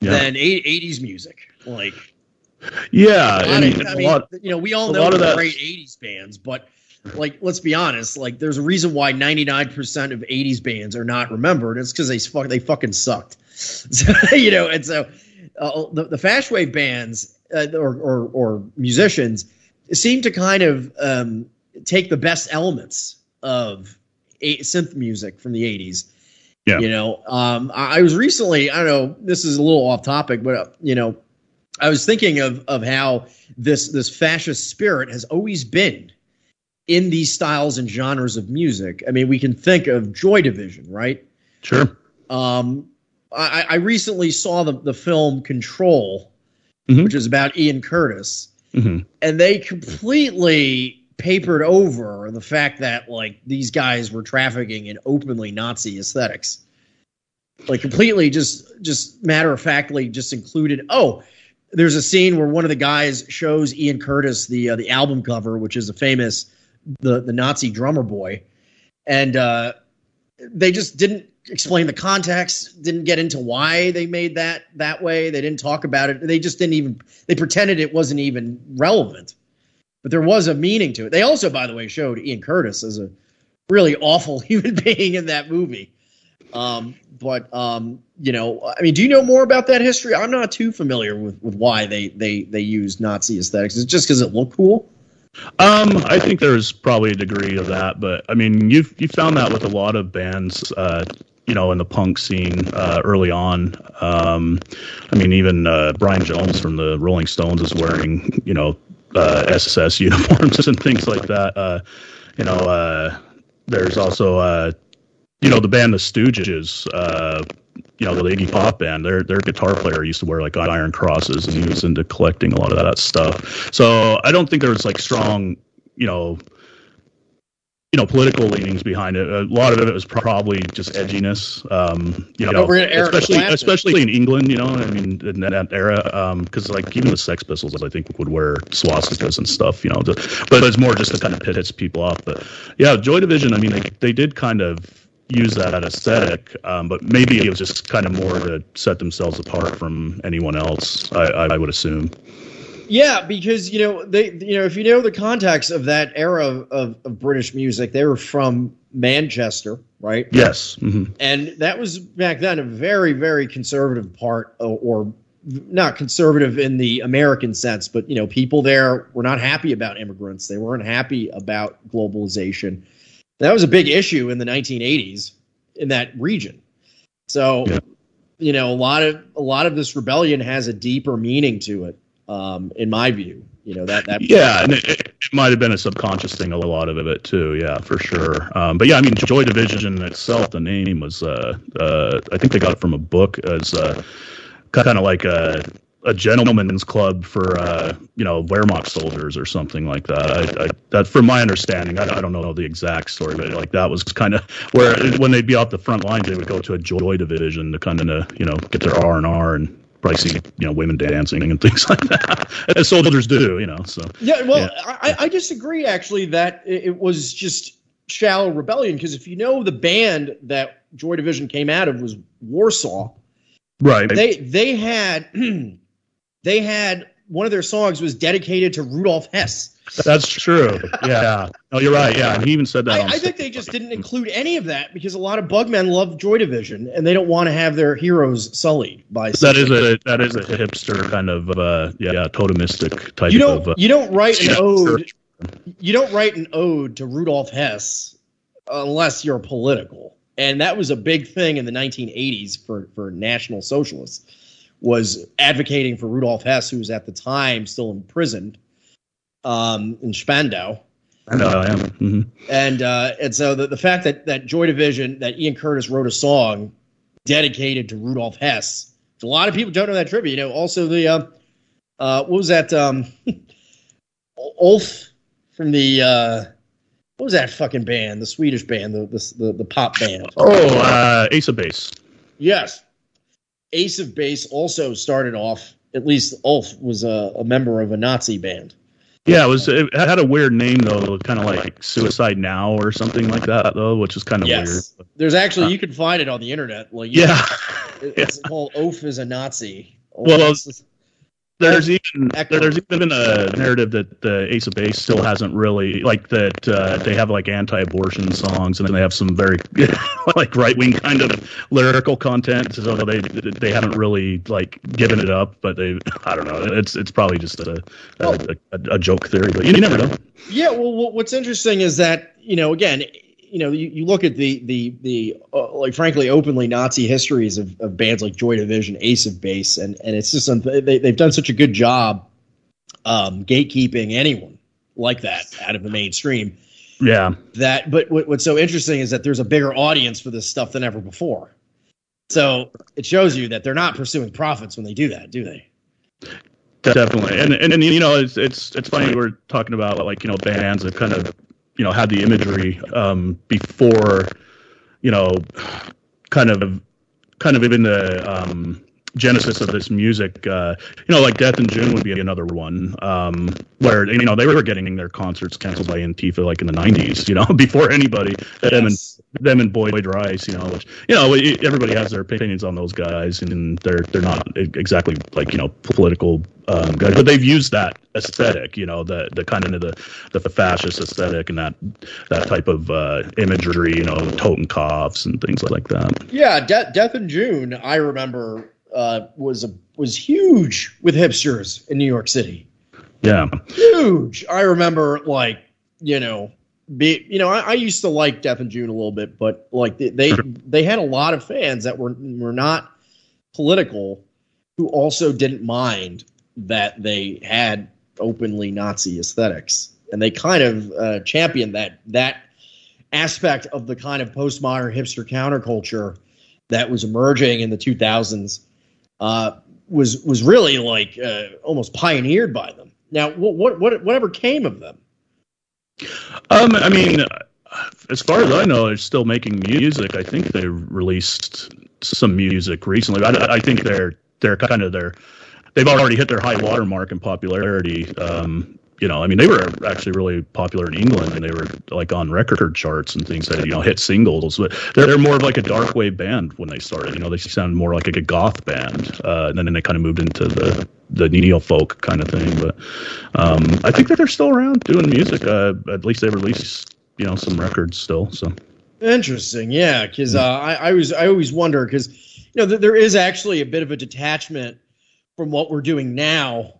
yeah. than 80s music. Like yeah, I mean, I mean lot, you know, we all know the great '80s bands, but like, let's be honest, like, there's a reason why 99% of '80s bands are not remembered. It's because they fuck they fucking sucked. So, you know, and so uh, the the fash wave bands uh, or, or, or musicians seem to kind of um, take the best elements of a- synth music from the '80s. Yeah. You know, um, I, I was recently, I don't know, this is a little off topic, but, uh, you know, I was thinking of of how this this fascist spirit has always been in these styles and genres of music. I mean, we can think of Joy Division, right? Sure. Um, I, I recently saw the the film Control, mm-hmm. which is about Ian Curtis, mm-hmm. and they completely papered over the fact that like these guys were trafficking in openly Nazi aesthetics. Like completely just just matter of factly just included, oh, there's a scene where one of the guys shows Ian Curtis the uh, the album cover, which is a famous the the Nazi drummer boy, and uh, they just didn't explain the context, didn't get into why they made that that way. They didn't talk about it. They just didn't even they pretended it wasn't even relevant, but there was a meaning to it. They also, by the way, showed Ian Curtis as a really awful human being in that movie. Um, but um, you know, I mean, do you know more about that history? I'm not too familiar with, with why they they they use Nazi aesthetics. Is it just because it looked cool? Um, I think there's probably a degree of that, but I mean, you've you found that with a lot of bands. Uh, you know, in the punk scene uh, early on. Um, I mean, even uh, Brian Jones from the Rolling Stones is wearing, you know, uh, SS uniforms and things like that. Uh, you know, uh, there's also uh, you know the band the Stooges, you know the Iggy Pop band. Their their guitar player used to wear like iron crosses, and he was into collecting a lot of that stuff. So I don't think there was like strong, you know, you know political leanings behind it. A lot of it was probably just edginess. Um, you know, especially especially in England. You know, I mean, in that era, because um, like even the Sex Pistols, I think would wear swastikas and stuff. You know, to, but it's more just to kind of pit hits people off. But yeah, Joy Division. I mean, they they did kind of use that aesthetic, um, but maybe it was just kind of more to set themselves apart from anyone else. I, I, would assume. Yeah, because you know they, you know, if you know the context of that era of, of, of British music, they were from Manchester, right? Yes, mm-hmm. and that was back then a very, very conservative part, or, or not conservative in the American sense, but you know, people there were not happy about immigrants. They weren't happy about globalization that was a big issue in the 1980s in that region. So, yeah. you know, a lot of a lot of this rebellion has a deeper meaning to it, um, in my view. You know that that yeah, and it, it, might have been a subconscious thing, a lot of it too. Yeah, for sure. Um, but yeah, I mean, Joy Division itself, the name was, uh, uh, I think they got it from a book as uh, kind of like a a gentleman's club for uh, you know Wehrmacht soldiers or something like that. I, I, that, from my understanding, I, I, don't know the exact story, but like that was kind of where when they'd be off the front lines, they would go to a joy division to kind of you know get their R and R and probably see you know women dancing and things like that, as soldiers do. You know, so yeah. Well, yeah. I, I disagree actually that it was just shallow rebellion because if you know the band that Joy Division came out of was Warsaw, right? They they had they had one of their songs was dedicated to Rudolf Hess. That's true. Yeah. No, you're right. Yeah, and he even said that. I, I think they just didn't include any of that because a lot of Bugmen love Joy Division and they don't want to have their heroes sullied by. That is a that is a hipster kind of uh, yeah totemistic type. You don't of, uh, you don't write an ode. You don't write an ode to Rudolf Hess unless you're political, and that was a big thing in the 1980s for for National Socialists was advocating for Rudolf Hess, who was at the time still imprisoned um, in Spandau. I know I am. Mm-hmm. And uh, and so the, the fact that that Joy Division that Ian Curtis wrote a song dedicated to Rudolf Hess. A lot of people don't know that trivia. You know, also the uh, uh, what was that? Um, Ulf from the uh, what was that fucking band? The Swedish band, the the the, pop band. Oh, uh, Ace of Base. Yes, Ace of Base also started off. At least Ulf was a, a member of a Nazi band. Yeah, it was. It had a weird name though, kind of like Suicide Now or something like that, though, which is kind of yes. weird. There's actually uh, you can find it on the internet. Like yeah, know, it's yeah. called Oaf is a Nazi. well, there's even there's even a narrative that the Ace of Base still hasn't really like that. Uh, they have like anti-abortion songs, and then they have some very like right-wing kind of lyrical content. So they they haven't really like given it up, but they I don't know. It's it's probably just a a, a, a joke theory, but you never know. Yeah, well, what's interesting is that you know again you know, you, you look at the the the uh, like frankly openly Nazi histories of, of bands like Joy Division, Ace of Base, and and it's just they they've done such a good job um, gatekeeping anyone like that out of the mainstream. Yeah. That, but what, what's so interesting is that there's a bigger audience for this stuff than ever before. So it shows you that they're not pursuing profits when they do that, do they? Definitely, and and, and you know it's it's it's funny we're talking about like you know bands that kind of you know had the imagery um, before you know kind of kind of even the um, genesis of this music. Uh, you know, like Death in June would be another one um, where you know they were getting their concerts canceled by Antifa like in the '90s. You know, before anybody. Yes. Them and Boyd Rice. You know, which you know everybody has their opinions on those guys, and they're they're not exactly like you know political um, guys, but they've used that aesthetic. You know, the the kind of the the fascist aesthetic and that that type of uh, imagery. You know, Totenkopfs and things like that. Yeah, De- Death in June. I remember uh, was a, was huge with hipsters in New York City. Yeah, huge. I remember like you know. Be, you know, I, I used to like Death and June a little bit, but like they they, they had a lot of fans that were were not political, who also didn't mind that they had openly Nazi aesthetics, and they kind of uh, championed that that aspect of the kind of postmodern hipster counterculture that was emerging in the 2000s uh, was was really like uh, almost pioneered by them. Now, what what whatever came of them? Um, I mean, as far as I know, they're still making music. I think they released some music recently. I, I think they're they're kind of their they've already hit their high watermark in popularity. Um, you know, I mean, they were actually really popular in England, and they were like on record charts and things that you know hit singles. But they're, they're more of like a dark wave band when they started. You know, they sounded more like a goth band, uh, and then they kind of moved into the the neo folk kind of thing. But um, I think that they're still around doing music. Uh, at least they release you know some records still. So interesting, yeah. Because uh, I, I was I always wonder because you know th- there is actually a bit of a detachment from what we're doing now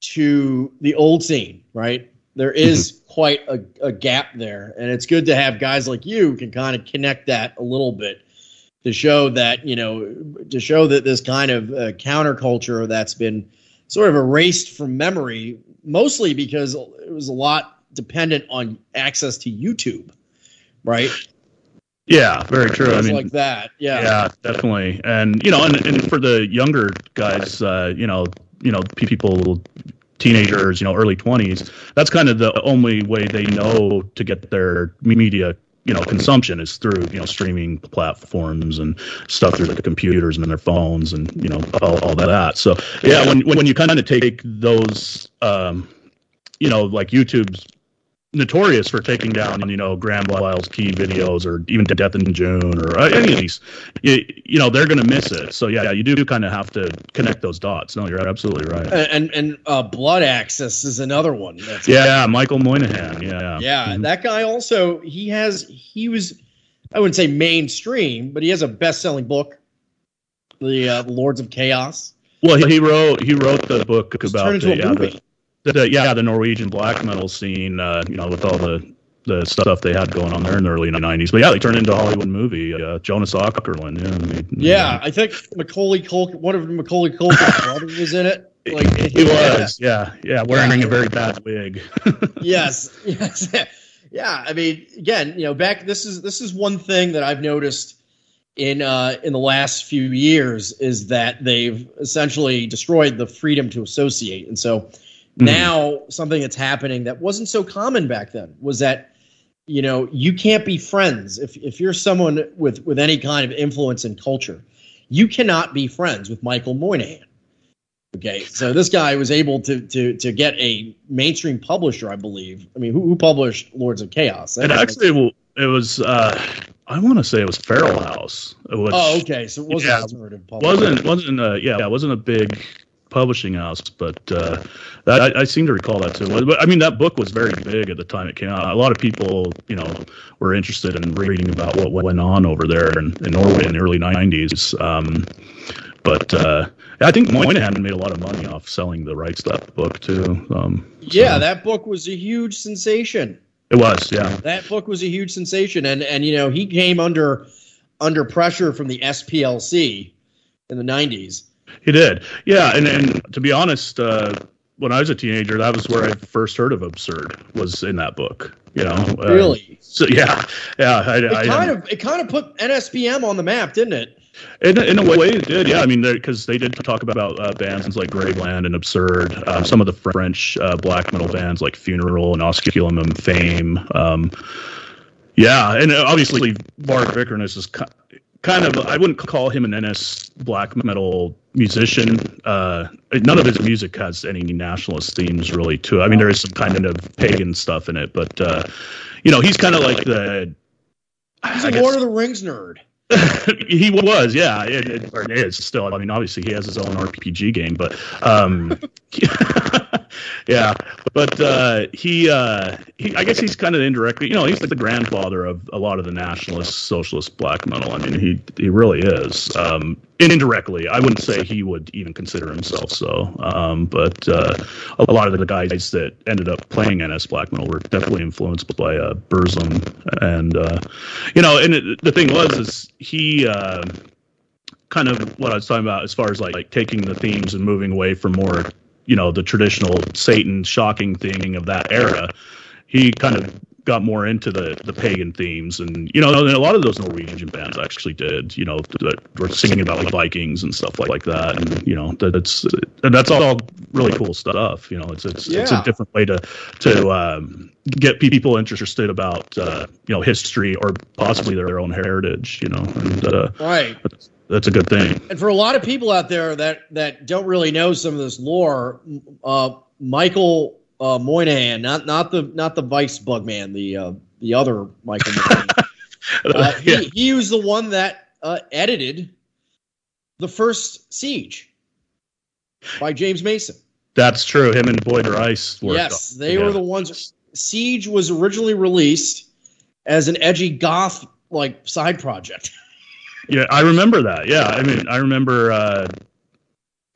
to the old scene, right? There is mm-hmm. quite a, a, gap there, and it's good to have guys like you can kind of connect that a little bit to show that you know to show that this kind of uh, counterculture that's been sort of erased from memory, mostly because it was a lot dependent on access to YouTube, right? Yeah, very true. I mean, like that. Yeah, yeah, definitely. And you know, and, and for the younger guys, uh, you know, you know people teenagers, you know, early 20s, that's kind of the only way they know to get their media you know consumption is through you know streaming platforms and stuff through the computers and then their phones and you know all, all that. So yeah when when you kind of take those um you know like youtube's notorious for taking down, you know, Grand Belial's Key videos or even Death in June or uh, any of these, you, you know, they're going to miss it. So yeah, you do kind of have to connect those dots. No, you're absolutely right. And and uh, Blood Axis is another one. That's yeah, Michael Moynihan. Yeah, yeah, mm-hmm. that guy also he has he was I wouldn't say mainstream, but he has a best selling book, the uh, Lords of Chaos. Well, he wrote he wrote the book about the, yeah, the, the, yeah, the Norwegian black metal scene, uh, you know, with all the the stuff they had going on there in the early '90s. But yeah, they turned into a Hollywood movie. Uh, Jonas Åkerlund. Yeah, yeah, I think Macaulay Culkin, one of Macaulay Culkin's brothers was in it. Like he was, yeah, yeah, wearing yeah. a very bad wig. yes, yes, yeah. I mean, again, you know, back this is this is one thing that I've noticed in uh, in the last few years is that they've essentially destroyed the freedom to associate, and so Mm-hmm. Now, something that's happening that wasn't so common back then was that you know you can't be friends if if you're someone with with any kind of influence in culture, you cannot be friends with Michael Moynihan. Okay, so this guy was able to to to get a mainstream publisher, I believe. I mean, who, who published Lords of Chaos? That and actually, it was. Uh, I want to say it was Feral House. Which, oh, okay. So it wasn't yeah. Wasn't wasn't a, yeah, it wasn't a big publishing house, but uh, that, I, I, seem to recall that too. But I mean, that book was very big at the time it came out. A lot of people, you know, were interested in reading about what, what went on over there in, in Norway in the early '90s. Um, but uh, I think Moynihan made a lot of money off selling the rights to that book too. Um, yeah, so. that book was a huge sensation. It was, yeah. That book was a huge sensation, and and you know he came under under pressure from the SPLC in the '90s he did. Yeah, and and to be honest, uh, when I was a teenager, that was where I first heard of Absurd was in that book. You know, uh, really. So yeah, yeah. I, it I, kind of it kind of put NSBM on the map, didn't it? In, in a way, it did. Yeah, I mean, because they did talk about uh, bands like Graveland and Absurd, um, some of the French uh, black metal bands like Funeral and Osculum Infame. Um, yeah, and obviously Varg Vikernes is kind of I wouldn't call him an NS black metal musician. Uh, none of his music has any nationalist themes really to it. I mean, there is some kind of pagan stuff in it, but uh, you know, he's kind of like the. He's a Lord of the Rings nerd. he was, yeah, it, it, it is still. I mean, obviously he has his own RPG game, but um, yeah, but uh, he, uh, he, I guess he's kind of indirectly, you know, he's like the grandfather of a lot of the nationalist, socialist black metal. I mean, he he really is. Um, indirectly, I wouldn't say he would even consider himself so, um, but uh, a lot of the guys that ended up playing NS black metal were definitely influenced by uh, Burzum, and uh, you know, and it, the thing was is he uh, kind of what I was talking about as far as like, like taking the themes and moving away from more, you know, the traditional Satan shocking thing of that era. He kind of got more into the the pagan themes, and you know, and a lot of those Norwegian bands actually did. You know, that were singing about like Vikings and stuff like, that, and you know, that's that's all really cool stuff. You know, it's it's yeah. it's a different way to to um, get people interested about uh, you know history or possibly their, their own heritage. You know, and uh, right. That's, that's a good thing. And for a lot of people out there that that don't really know some of this lore, uh, Michael uh, Moynihan, not not the not the Vice Bugman, the uh, the other Michael Moynihan. uh, he, yeah. he was the one that uh, edited the first Siege by James Mason. That's true. Him and Boyd Rice. Yes, they were the ones. Siege was originally released as an edgy goth like side project. yeah, I remember that. Yeah, I mean, I remember uh,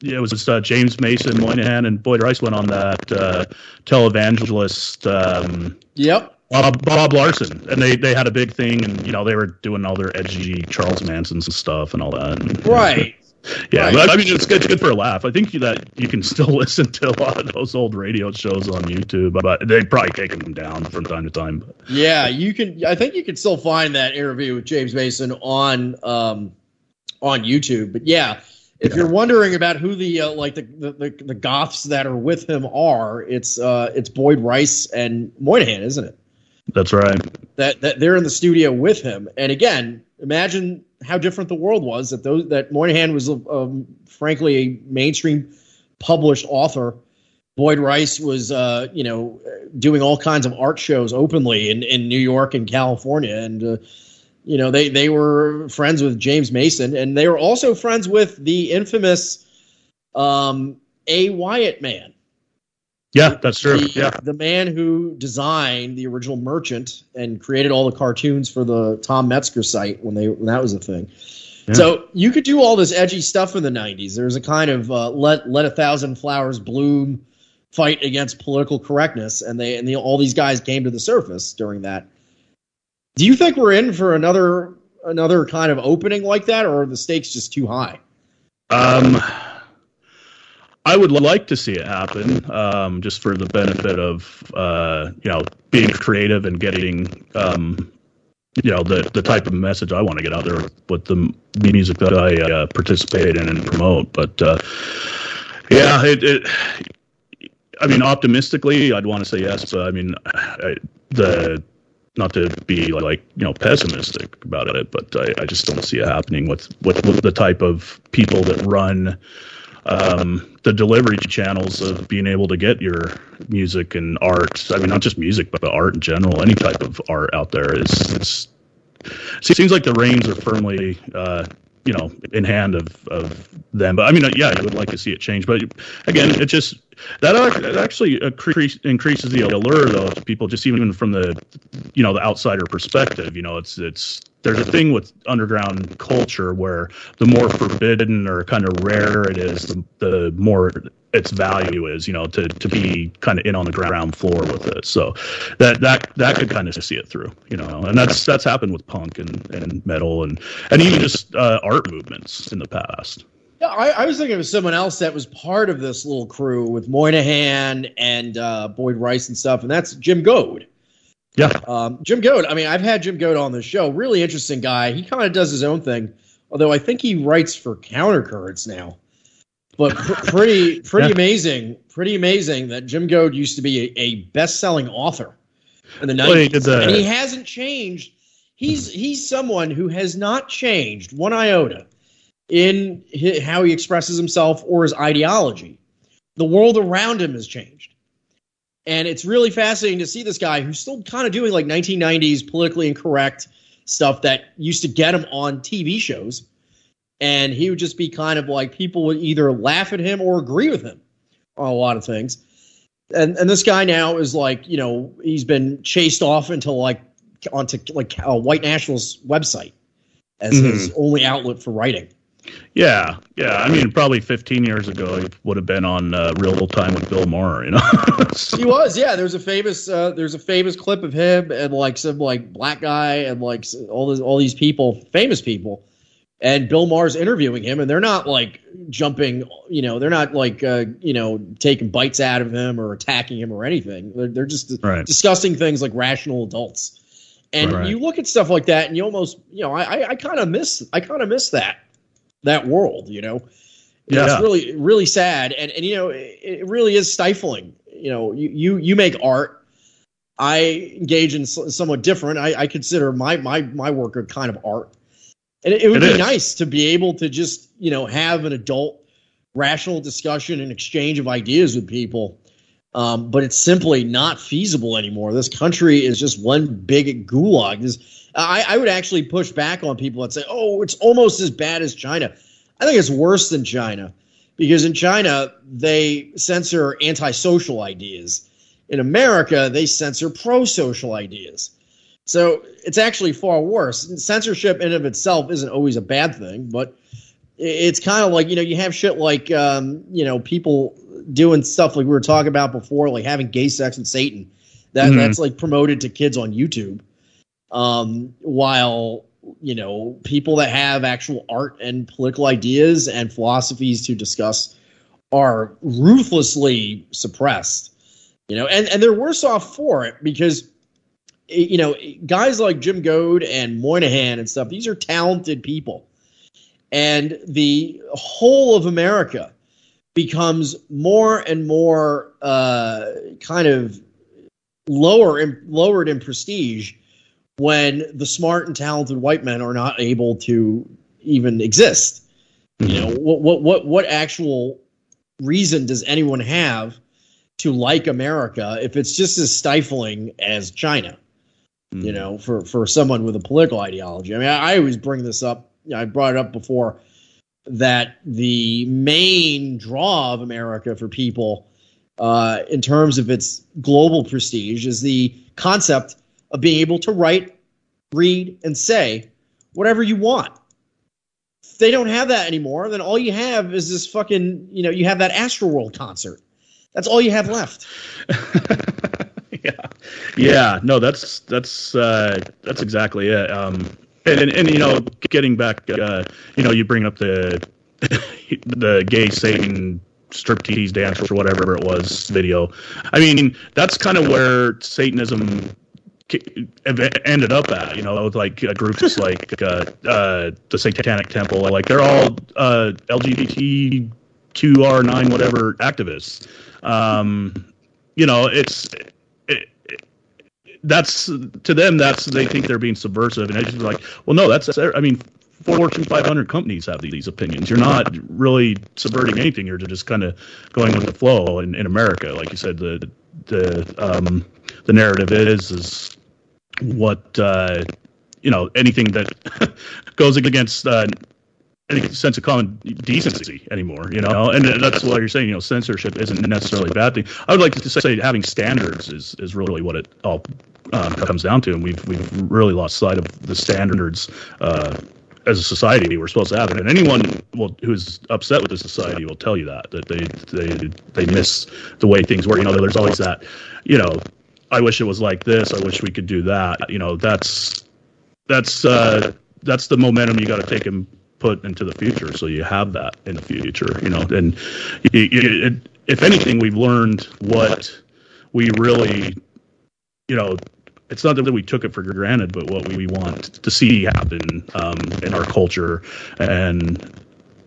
it was uh, James Mason, Moynihan, and Boyd Rice went on that uh, televangelist. Um, yep. Bob, Bob Larson, and they, they had a big thing, and you know they were doing all their edgy Charles Mansons and stuff and all that. And, right. Yeah, right. but I mean it's good, it's good for a laugh. I think that you can still listen to a lot of those old radio shows on YouTube, but they probably taken them down from time to time. Yeah, you can. I think you can still find that interview with James Mason on um, on YouTube. But yeah, If yeah. you're wondering about who the uh, like the, the, the goths that are with him are, it's uh it's Boyd Rice and Moynihan, isn't it? That's right. That that they're in the studio with him, and again, imagine how different the world was that those that Moynihan was, um, frankly, a mainstream published author. Boyd Rice was, uh, you know, doing all kinds of art shows openly in, in New York and California, and uh, you know they they were friends with James Mason, and they were also friends with the infamous um, A. Wyatt Mann. Yeah, that's true. The, yeah, the man who designed the original Merchant and created all the cartoons for the Tom Metzger site when they when that was a thing. Yeah. So you could do all this edgy stuff in the '90s. There was a kind of uh, let let a thousand flowers bloom fight against political correctness, and they and the, all these guys came to the surface during that. Do you think we're in for another another kind of opening like that, or are the stakes just too high? Um. I would like to see it happen, um, just for the benefit of uh, you know being creative and getting um, you know the the type of message I want to get out there with the music that I uh, participate in and promote. But uh, yeah, it, it, I mean, optimistically, I'd want to say yes. But I mean, I, the not to be like you know pessimistic about it, but I, I just don't see it happening with, with with the type of people that run um, the delivery channels of being able to get your music and art. I mean, not just music, but art in general. Any type of art out there is. is it seems like the reins are firmly, uh, you know, in hand of, of them. But I mean, uh, yeah, I would like to see it change. But again, it just that actually increase, increases the allure though to people just even from the you know the outsider perspective. You know, it's it's there's a thing with underground culture where the more forbidden or kind of rare it is, the, the more its value is, you know, to, to be kind of in on the ground floor with it. So that that that could kind of see it through, you know, and that's that's happened with punk and, and metal and and even just uh, art movements in the past. Yeah, I, I, was thinking of someone else that was part of this little crew with Moynihan and uh, Boyd Rice and stuff, and that's Jim Goad. Yeah. Um, Jim Goad. I mean, I've had Jim Goad on the show. Really interesting guy. He kind of does his own thing, although I think he writes for Countercurrents now. But pr- pretty, pretty yeah. amazing. Pretty amazing that Jim Goad used to be a, a best-selling author in the nineties, well, and he hasn't changed. He's he's someone who has not changed one iota in his, how he expresses himself or his ideology. The world around him has changed. And it's really fascinating to see this guy who's still kind of doing like 1990s politically incorrect stuff that used to get him on TV shows. And he would just be kind of like people would either laugh at him or agree with him on a lot of things. And and this guy now is like, you know, he's been chased off into like onto like a white nationalist website as mm-hmm. his only outlet for writing. Yeah, yeah. I mean, probably 15 years ago, he would have been on uh, Real Time with Bill Maher. You know, he was. Yeah, there's a famous uh, there's a famous clip of him and like some like black guy and like all this all these people, famous people, and Bill Maher's interviewing him, and they're not like jumping. You know, they're not like uh, you know taking bites out of him or attacking him or anything. They're, they're just right. discussing things like rational adults. And right. you look at stuff like that, and you almost, you know, I, I, I kind of miss, I kind of miss that that world, you know. Yeah. It's really really sad and and you know it, it really is stifling. You know, you you you make art I engage in somewhat different. I, I, consider my my my work a kind of art, and it, it would it be is. nice to be able to just you know have an adult, rational discussion and exchange of ideas with people. Um, but it's simply not feasible anymore. This country is just one big gulag. This, I, I would actually push back on people that say, "Oh, it's almost as bad as China." I think it's worse than China because in China they censor antisocial ideas. In America, they censor pro-social ideas. So it's actually far worse. Censorship in of itself isn't always a bad thing, but it's kind of like you know you have shit like um, you know people doing stuff like we were talking about before, like having gay sex and Satan. That mm-hmm. that's like promoted to kids on YouTube. Um, while you know people that have actual art and political ideas and philosophies to discuss are ruthlessly suppressed. You know, and and they're worse off for it because you know guys like Jim Goad and Moynihan and stuff. These are talented people, and the whole of America becomes more and more uh, kind of lower in, lowered in prestige when the smart and talented white men are not able to even exist. You know what what what what actual reason does anyone have to like America if it's just as stifling as China? You know, for for someone with a political ideology. I mean, I, I always bring this up. I brought it up before that the main draw of America for people, uh, in terms of its global prestige, is the concept of being able to write, read, and say whatever you want. If they don't have that anymore, then all you have is this fucking, you know, you have that Astroworld concert. That's all you have left. yeah, yeah. No, that's that's uh, that's exactly it. Um, and, and you know, getting back, uh, you know, you bring up the the gay Satan striptease dance or whatever it was video. I mean, that's kind of where Satanism ended up at. You know, with like uh, groups like uh, uh, the Satanic Temple, like they're all uh, LGBTQR9 whatever activists. Um, you know, it's it, it, that's to them. That's they think they're being subversive, and it's just like, well, no, that's I mean. Fortune 500 companies have these opinions. You're not really subverting anything. You're just kind of going with the flow. In, in America, like you said, the the um, the narrative is is what uh, you know anything that goes against uh, any sense of common decency anymore, you know, and that's why you're saying. You know, censorship isn't necessarily a bad thing. I would like to say having standards is is really what it all um, comes down to, and we've we've really lost sight of the standards. Uh, as a society, we're supposed to have and anyone will, who's upset with the society will tell you that that they they they miss the way things work. You know, there's always that, you know, I wish it was like this. I wish we could do that. You know, that's that's uh, that's the momentum you got to take and put into the future, so you have that in the future. You know, and you, you, it, if anything, we've learned what we really, you know, it's not that we took it for granted, but what we want to see happen um, in our culture, and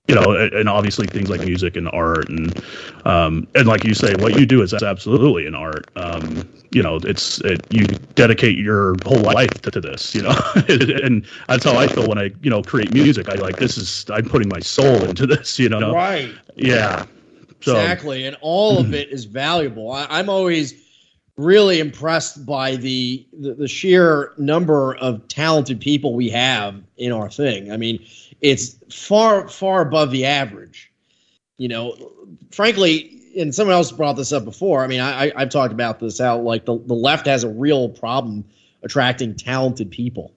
you know, and obviously things like music and art, and um, and like you say, what you do is absolutely an art. Um, you know, it's it, you dedicate your whole life to, to this. You know, and that's how I feel when I you know create music. I like this is I'm putting my soul into this. You know, Right. yeah. So, exactly, and all of it is valuable. I, I'm always really impressed by the, the the sheer number of talented people we have in our thing. I mean, it's far far above the average. You know, frankly, and someone else brought this up before. I mean, I, I I've talked about this how like the the left has a real problem attracting talented people.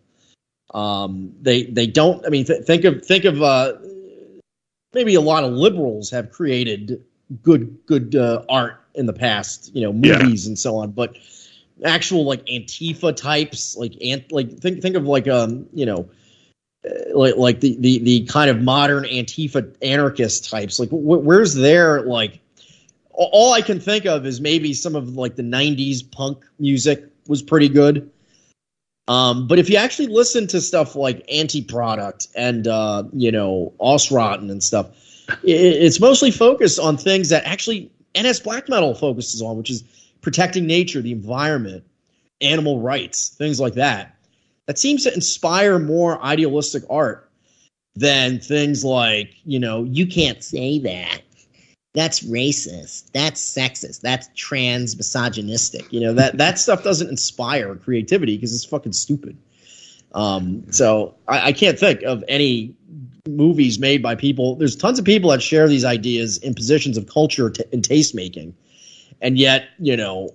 Um, they they don't. I mean, th- think of think of uh, maybe a lot of liberals have created good good uh, art in the past, you know, Yeah. movies and so on, but actual like Antifa types, like ant, like think think of like um, you know, like like the the the kind of modern Antifa anarchist types. Like, wh- where's their like? All I can think of is maybe some of like the '90s punk music was pretty good. Um, but if you actually listen to stuff like Anti-Product and uh, you know Osrotten and stuff, i it's mostly focused on things that actually NS black metal focuses on, which is protecting nature, the environment, animal rights, things like that. That seems to inspire more idealistic art than things like, you know, you can't say that. That's racist. That's sexist. That's trans misogynistic. You know, that that stuff doesn't inspire creativity because it's fucking stupid. Um, so I, I can't think of any movies made by people. There's tons of people that share these ideas in positions of culture t- and taste making, and yet you know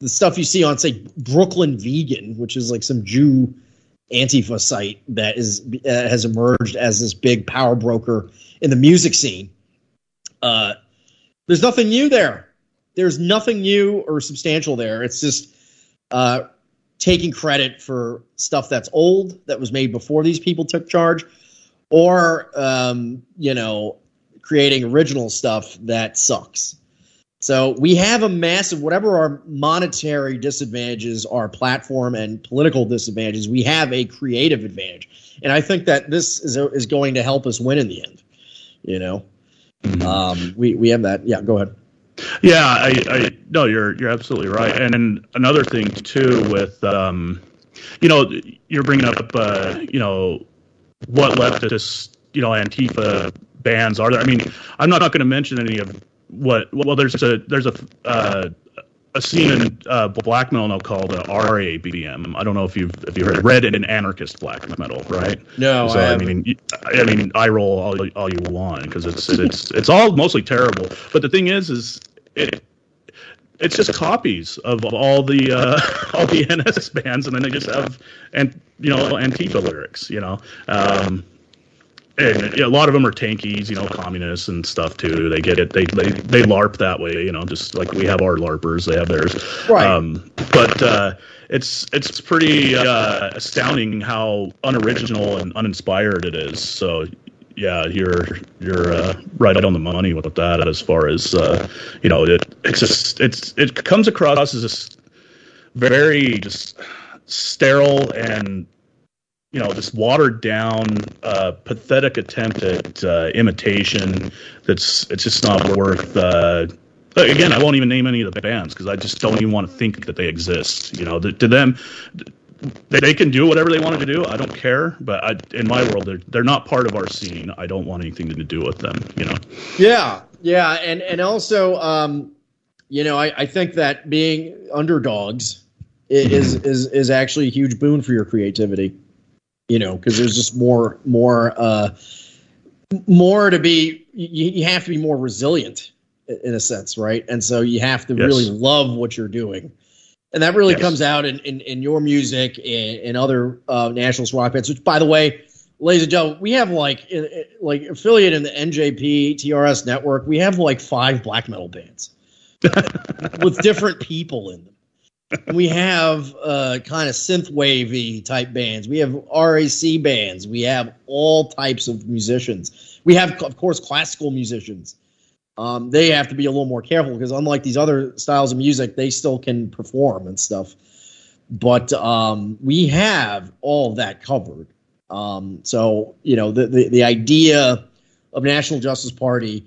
the stuff you see on say Brooklyn Vegan, which is like some Jew Antifa site that is uh, has emerged as this big power broker in the music scene. Uh, there's nothing new there. There's nothing new or substantial there. It's just uh, taking credit for stuff that's old that was made before these people took charge, or um, you know, creating original stuff that sucks. So we have a massive, whatever our monetary disadvantages, our platform and political disadvantages, we have a creative advantage, and I think that this is is going to help us win in the end. You know, mm-hmm. um, we we have that. Yeah, go ahead. Yeah, I, I no, you're you're absolutely right. And, and another thing too with um, you know, you're bringing up uh, you know what leftist you know Antifa bands are there. I mean, I'm not, not going to mention any of what. Well, there's a there's a uh, a scene in uh, black metal now called uh, RABM. I don't know if you've if you heard Red and Anarchist Black Metal, right? No, so, I, I mean, I mean, I roll all, all you want because it's it's it's all mostly terrible. But the thing is, is it it's just copies of all the uh, all the NS bands, and then they just have and you know Antifa lyrics, you know. Um, and, a lot of them are tankies, you know, communists and stuff too. They get it. They they they LARP that way, you know, just like we have our LARPers, they have theirs. Right. Um, but uh, it's it's pretty uh, astounding how unoriginal and uninspired it is. So yeah, you're you're uh, right on the money with that. As far as uh, you know, it it's just it's it comes across as this very just sterile and you know, this watered down, uh, pathetic attempt at uh, imitation. That's it's just not worth. Uh, again, I won't even name any of the bands because I just don't even want to think that they exist. You know, to, to them, they, they can do whatever they wanted to do. I don't care. But I, in my world, they're they're not part of our scene. I don't want anything to do with them. You know. Yeah, yeah, and and also, um, you know, I, I think that being underdogs is mm-hmm. is is actually a huge boon for your creativity you know, because there's just more more uh, more to be. You, you, have to be more resilient in a sense, right? And so you have to yes. really love what you're doing. And that really yes. comes out in, in, in, your music and, and other uh, nationalist rock bands. Which, by the way, ladies and gentlemen, we have like like affiliate in the NJP TRS network. We have like five black metal bands with different people in them we have uh, kind of synth wavy type bands. We have RAC bands. We have all types of musicians. We have, of course, classical musicians. Um, they have to be a little more careful because, unlike these other styles of music, they still can perform and stuff. But um, we have all that covered. Um, so, you know, the, the, the idea of National Justice Party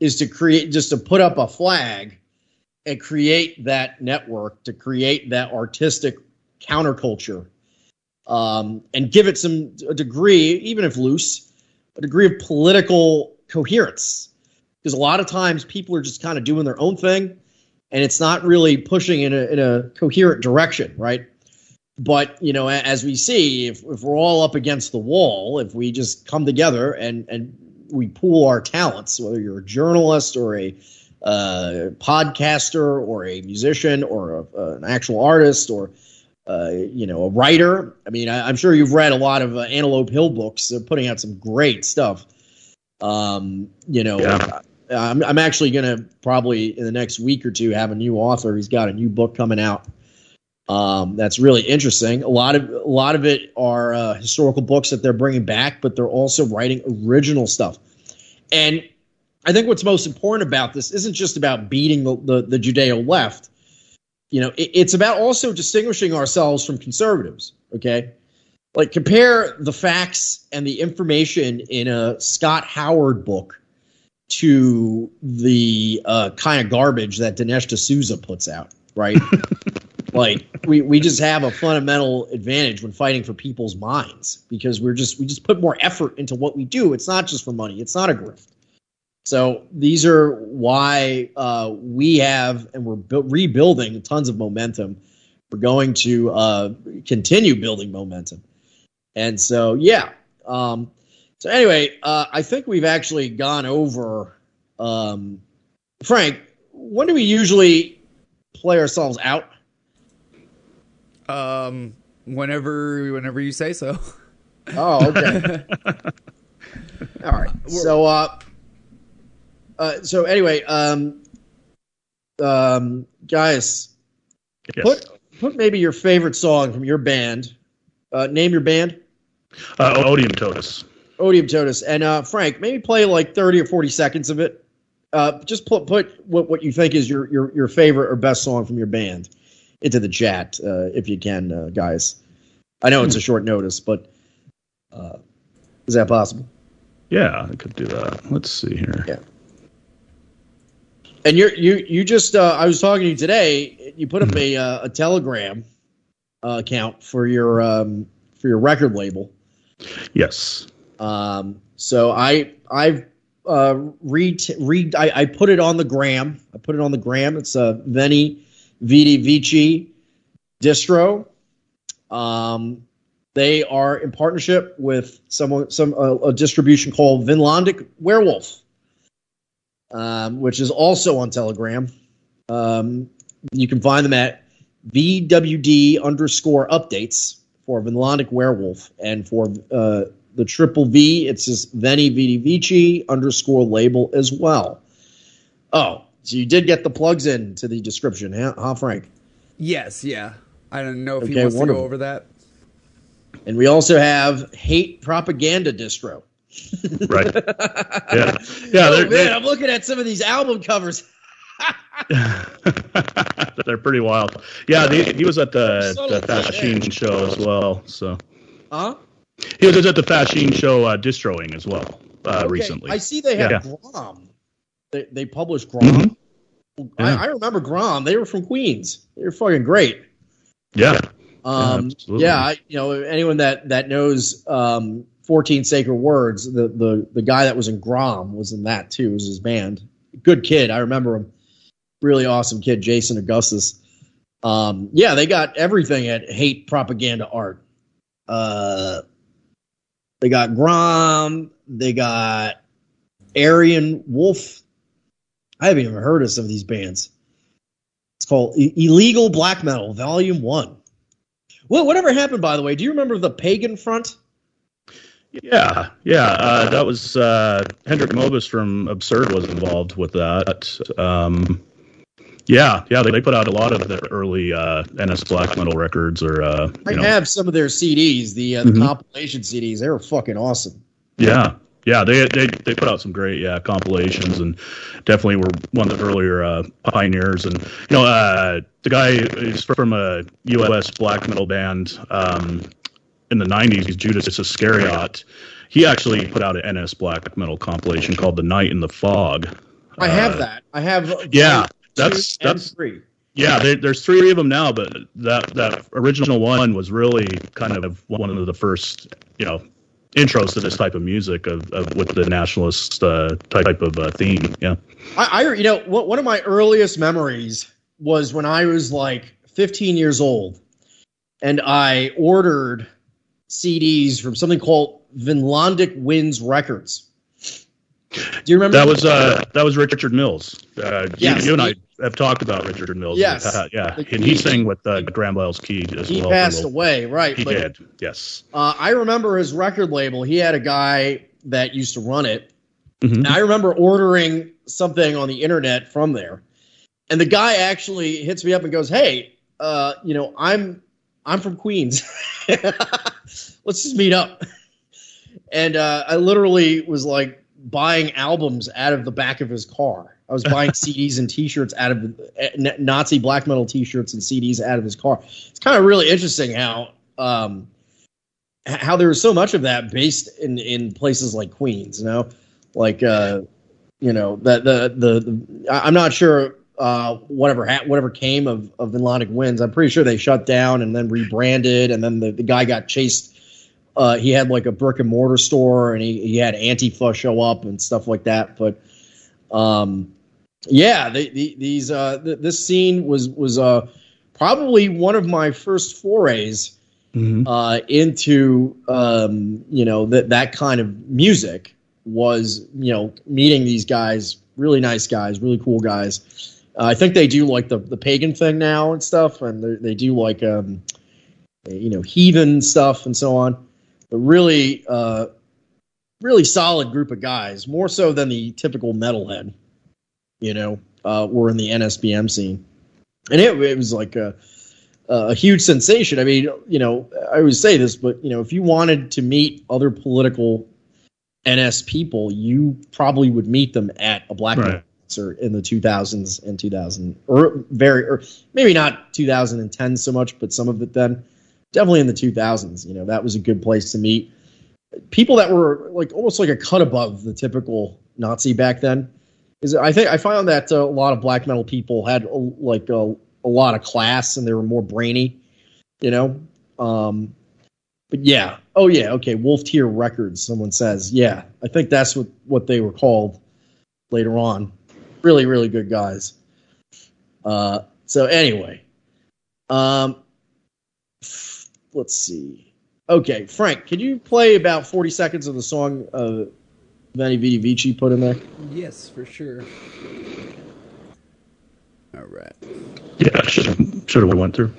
is to create, just to put up a flag and create that network to create that artistic counterculture um, and give it some a degree, even if loose, a degree of political coherence. Because a lot of times people are just kind of doing their own thing, and it's not really pushing in a in a coherent direction, right? But you know, as we see, if, if we're all up against the wall, if we just come together and and we pool our talents, whether you're a journalist or a a podcaster or a musician or a, an actual artist or uh, you know a writer. I mean, I, am sure you've read a lot of uh, Antelope Hill books. They're putting out some great stuff. Um, you know, yeah. I'm, I'm actually going to probably in the next week or two have a new author. He's got a new book coming out. Um, that's really interesting. A lot of a lot of it are uh, historical books that they're bringing back, but they're also writing original stuff. And I think what's most important about this isn't just about beating the, the, the Judeo left. You know, it, it's about also distinguishing ourselves from conservatives. Okay. Like compare the facts and the information in a Scott Howard book to the uh, kind of garbage that Dinesh D'Souza puts out, right? like we, we just have a fundamental advantage when fighting for people's minds because we're just we just put more effort into what we do. It's not just for money. It's not a grift. So these are why uh, we have, and we're bu- rebuilding tons of momentum. We're going to uh, continue building momentum. And so, yeah. Um, so anyway, uh, I think we've actually gone over. Um, Frank, when do we usually play ourselves out? Um, whenever, whenever you say so. Oh, okay. All right. So, uh, uh, so anyway, um, um, guys, yes. put put maybe your favorite song from your band. Uh, name your band. Uh, Odium Totus. Odium Totus, and uh, Frank, maybe play like thirty or forty seconds of it, uh, just put put what, what you think is your, your your favorite or best song from your band into the chat uh, if you can, uh, guys. I know it's a short notice, but uh, is that possible? Yeah, I could do that. Let's see here. Yeah. And you're you you just uh, I was talking to you today. You put up a uh, a Telegram uh, account for your um, for your record label. Yes. Um, so I I've uh, read read I, I put it on the gram. I put it on the gram. It's a Veni Vidi Vici distro. Um, they are in partnership with someone some uh, a distribution called Vinlandic Werwolf um, which is also on Telegram. Um, you can find them at VWD underscore updates for Vinlandic Werwolf. And for uh, the triple V, it's just Veni Vidi Vici underscore label as well. Oh, so you did get the plugs in to the description, huh, huh Frank? Yes, yeah. I don't know if Okay, he wants to go over that. And we also have Hate Propaganda Distro. Right. Yeah. Yeah. Oh, man, they're, I'm looking at some of these album covers. they're pretty wild. Yeah. They, he was at the, the of a show as well. So Huh? he was at the Fascine show uh, distroing as well uh, Okay, recently. I see they have Yeah. Grom. They, they published Grom. Mhm. Yeah. I, I remember Grom. They were from Queens. They were fucking great. yeah. Um, absolutely. yeah, I, you know, anyone that that knows um, 14 Sacred Words, the the the guy that was in Grom was in that too. Was his band. Good kid. I remember him. Really awesome kid, Jason Augustus. Um, yeah, they got everything at Hate Propaganda Art. Uh, they got Grom. They got Aryan Wolf. I haven't even heard of some of these bands. It's called Illegal Black Metal, Volume One. Well, whatever happened, by the way? Do you remember the Pagan Front? Yeah, yeah, uh, that was uh, Hendrik Mobus from Absurd was involved with that. Um, yeah, yeah, they, they put out a lot of the early uh, NS black metal records, or uh, I know, have some of their CDs, the, uh, the Mhm. compilation CDs. They were fucking awesome. yeah, yeah, they they they put out some great yeah compilations, and definitely were one of the earlier uh, pioneers. And you know, uh, the guy is from a U.S. black metal band um, in the '90s, Judas Iscariot. He actually put out an NS black metal compilation called "The Night in the Fog." I have Uh, that. I have. Yeah, that's that's three. yeah. There, there's three of them now, but that that original one was really kind of one of the first, you know, intros to this type of music of, of with the nationalist uh, type of uh, theme. Yeah. I, I you know what, one of my earliest memories was when I was like 15 years old, and I ordered CDs from something called Vinlandic Winds Records. Do you remember That was uh that was Richard Mills. Uh, you- Yes, you, and he- I have talked about Richard Mills. Yes. past, yeah, The- and he sang with uh, Grand Belial's Key as he well. passed away, right? He but, did. Yes. Uh, I remember his record label. He had a guy that used to run it. Mhm. And I remember ordering something on the internet from there, and the guy actually hits me up and goes, "Hey, uh, you know, I'm I'm from Queens. Let's just meet up." And uh, I literally was like buying albums out of the back of his car. I was buying CDs and T-shirts out of uh, Nazi black metal T-shirts and CDs out of his car. It's kind of really interesting how um, how there was so much of that based in in places like Queens. You know, like uh, you know that the, the the I'm not sure uh, whatever ha- whatever came of of Vinlandic Winds. I'm pretty sure they shut down and then rebranded, and then the, the guy got chased. Uh, he had like a brick and mortar store, and he, he had Antifa show up and stuff like that. But um, yeah, the, the, these uh, th- this scene was was uh, probably one of my first forays Mhm. uh, into um, you know that that kind of music was you know meeting these guys, really nice guys, really cool guys. Uh, I think they do like the the pagan thing now and stuff, and they they do like um, you know heathen stuff and so on. But really, uh, really solid group of guys, more so than the typical metalhead. You know, uh, were in the NSBM scene, and it, it was like a a huge sensation. I mean, you know, I always say this, but you know, if you wanted to meet other political NS people, you probably would meet them at a black Right. or in the 2000s and 2000 or very or maybe not 2010 so much but some of it then definitely in the 2000s you know that was a good place to meet. People that were like almost like a cut above the typical nazi back then is i think i found that uh, a lot of black metal people had a, like a, a lot of class and they were more brainy you know? Um but yeah. Oh yeah. Okay. Wolftyr records someone says. Yeah. I think that's what what they were called later on. Really, really good guys. Uh, so anyway, um, let's see. Okay, Frank, can you play about forty seconds of the song uh, Veni Vidi Vici put in there? Yes, for sure. All right. Yeah, should should have went through.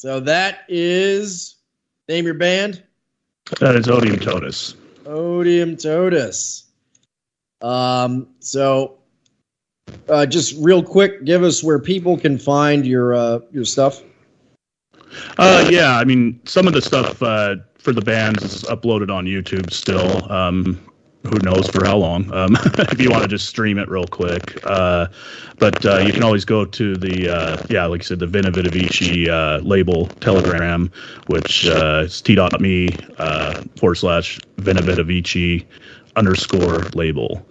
So that is name your band. That is Odium Totus. Odium Totus. Um, so uh, just real quick, give us where people can find your uh, your stuff. Uh, yeah, I mean, some of the stuff uh, for the bands is uploaded on YouTube still. Um, who knows for how long? Um, if you want to just stream it real quick, uh, but uh, you can always go to the uh, yeah, like I said, the Veni Vidi Vici uh, label Telegram, which uh, is t.me uh, forward slash Veni Vidi Vici underscore label.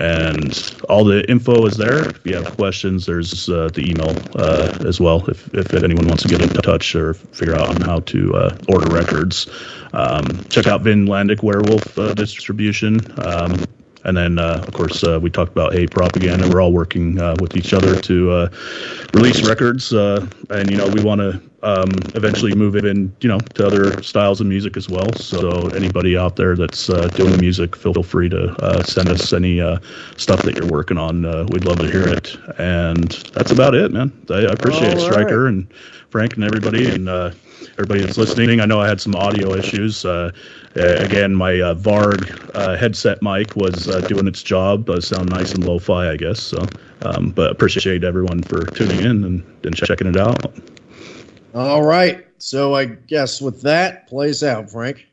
And all the info is there. If you have questions there's uh, the email uh, as well if, if anyone wants to get in touch or figure out on how to uh, order records. Um, check out vinlandic werwolf uh, distribution. Um, and then, uh, of course, uh, we talked about hate propaganda. We're all working uh, with each other to uh, release records, uh, and you know, we want to um, eventually move it in, you know, to other styles of music as well. So anybody out there that's uh, doing music, feel free to send us any stuff that you're working on. we'd love to hear it. And that's about it, man. I, I appreciate all it, Striker right. and Frank and everybody, and everybody that's listening. I know I had some audio issues. Uh, again, my uh, Varg uh, headset mic was uh, doing its job. Uh, sound nice and lo-fi, I guess. So, um, but appreciate everyone for tuning in and, and checking it out. All right. So I guess with that, plays out, Frank.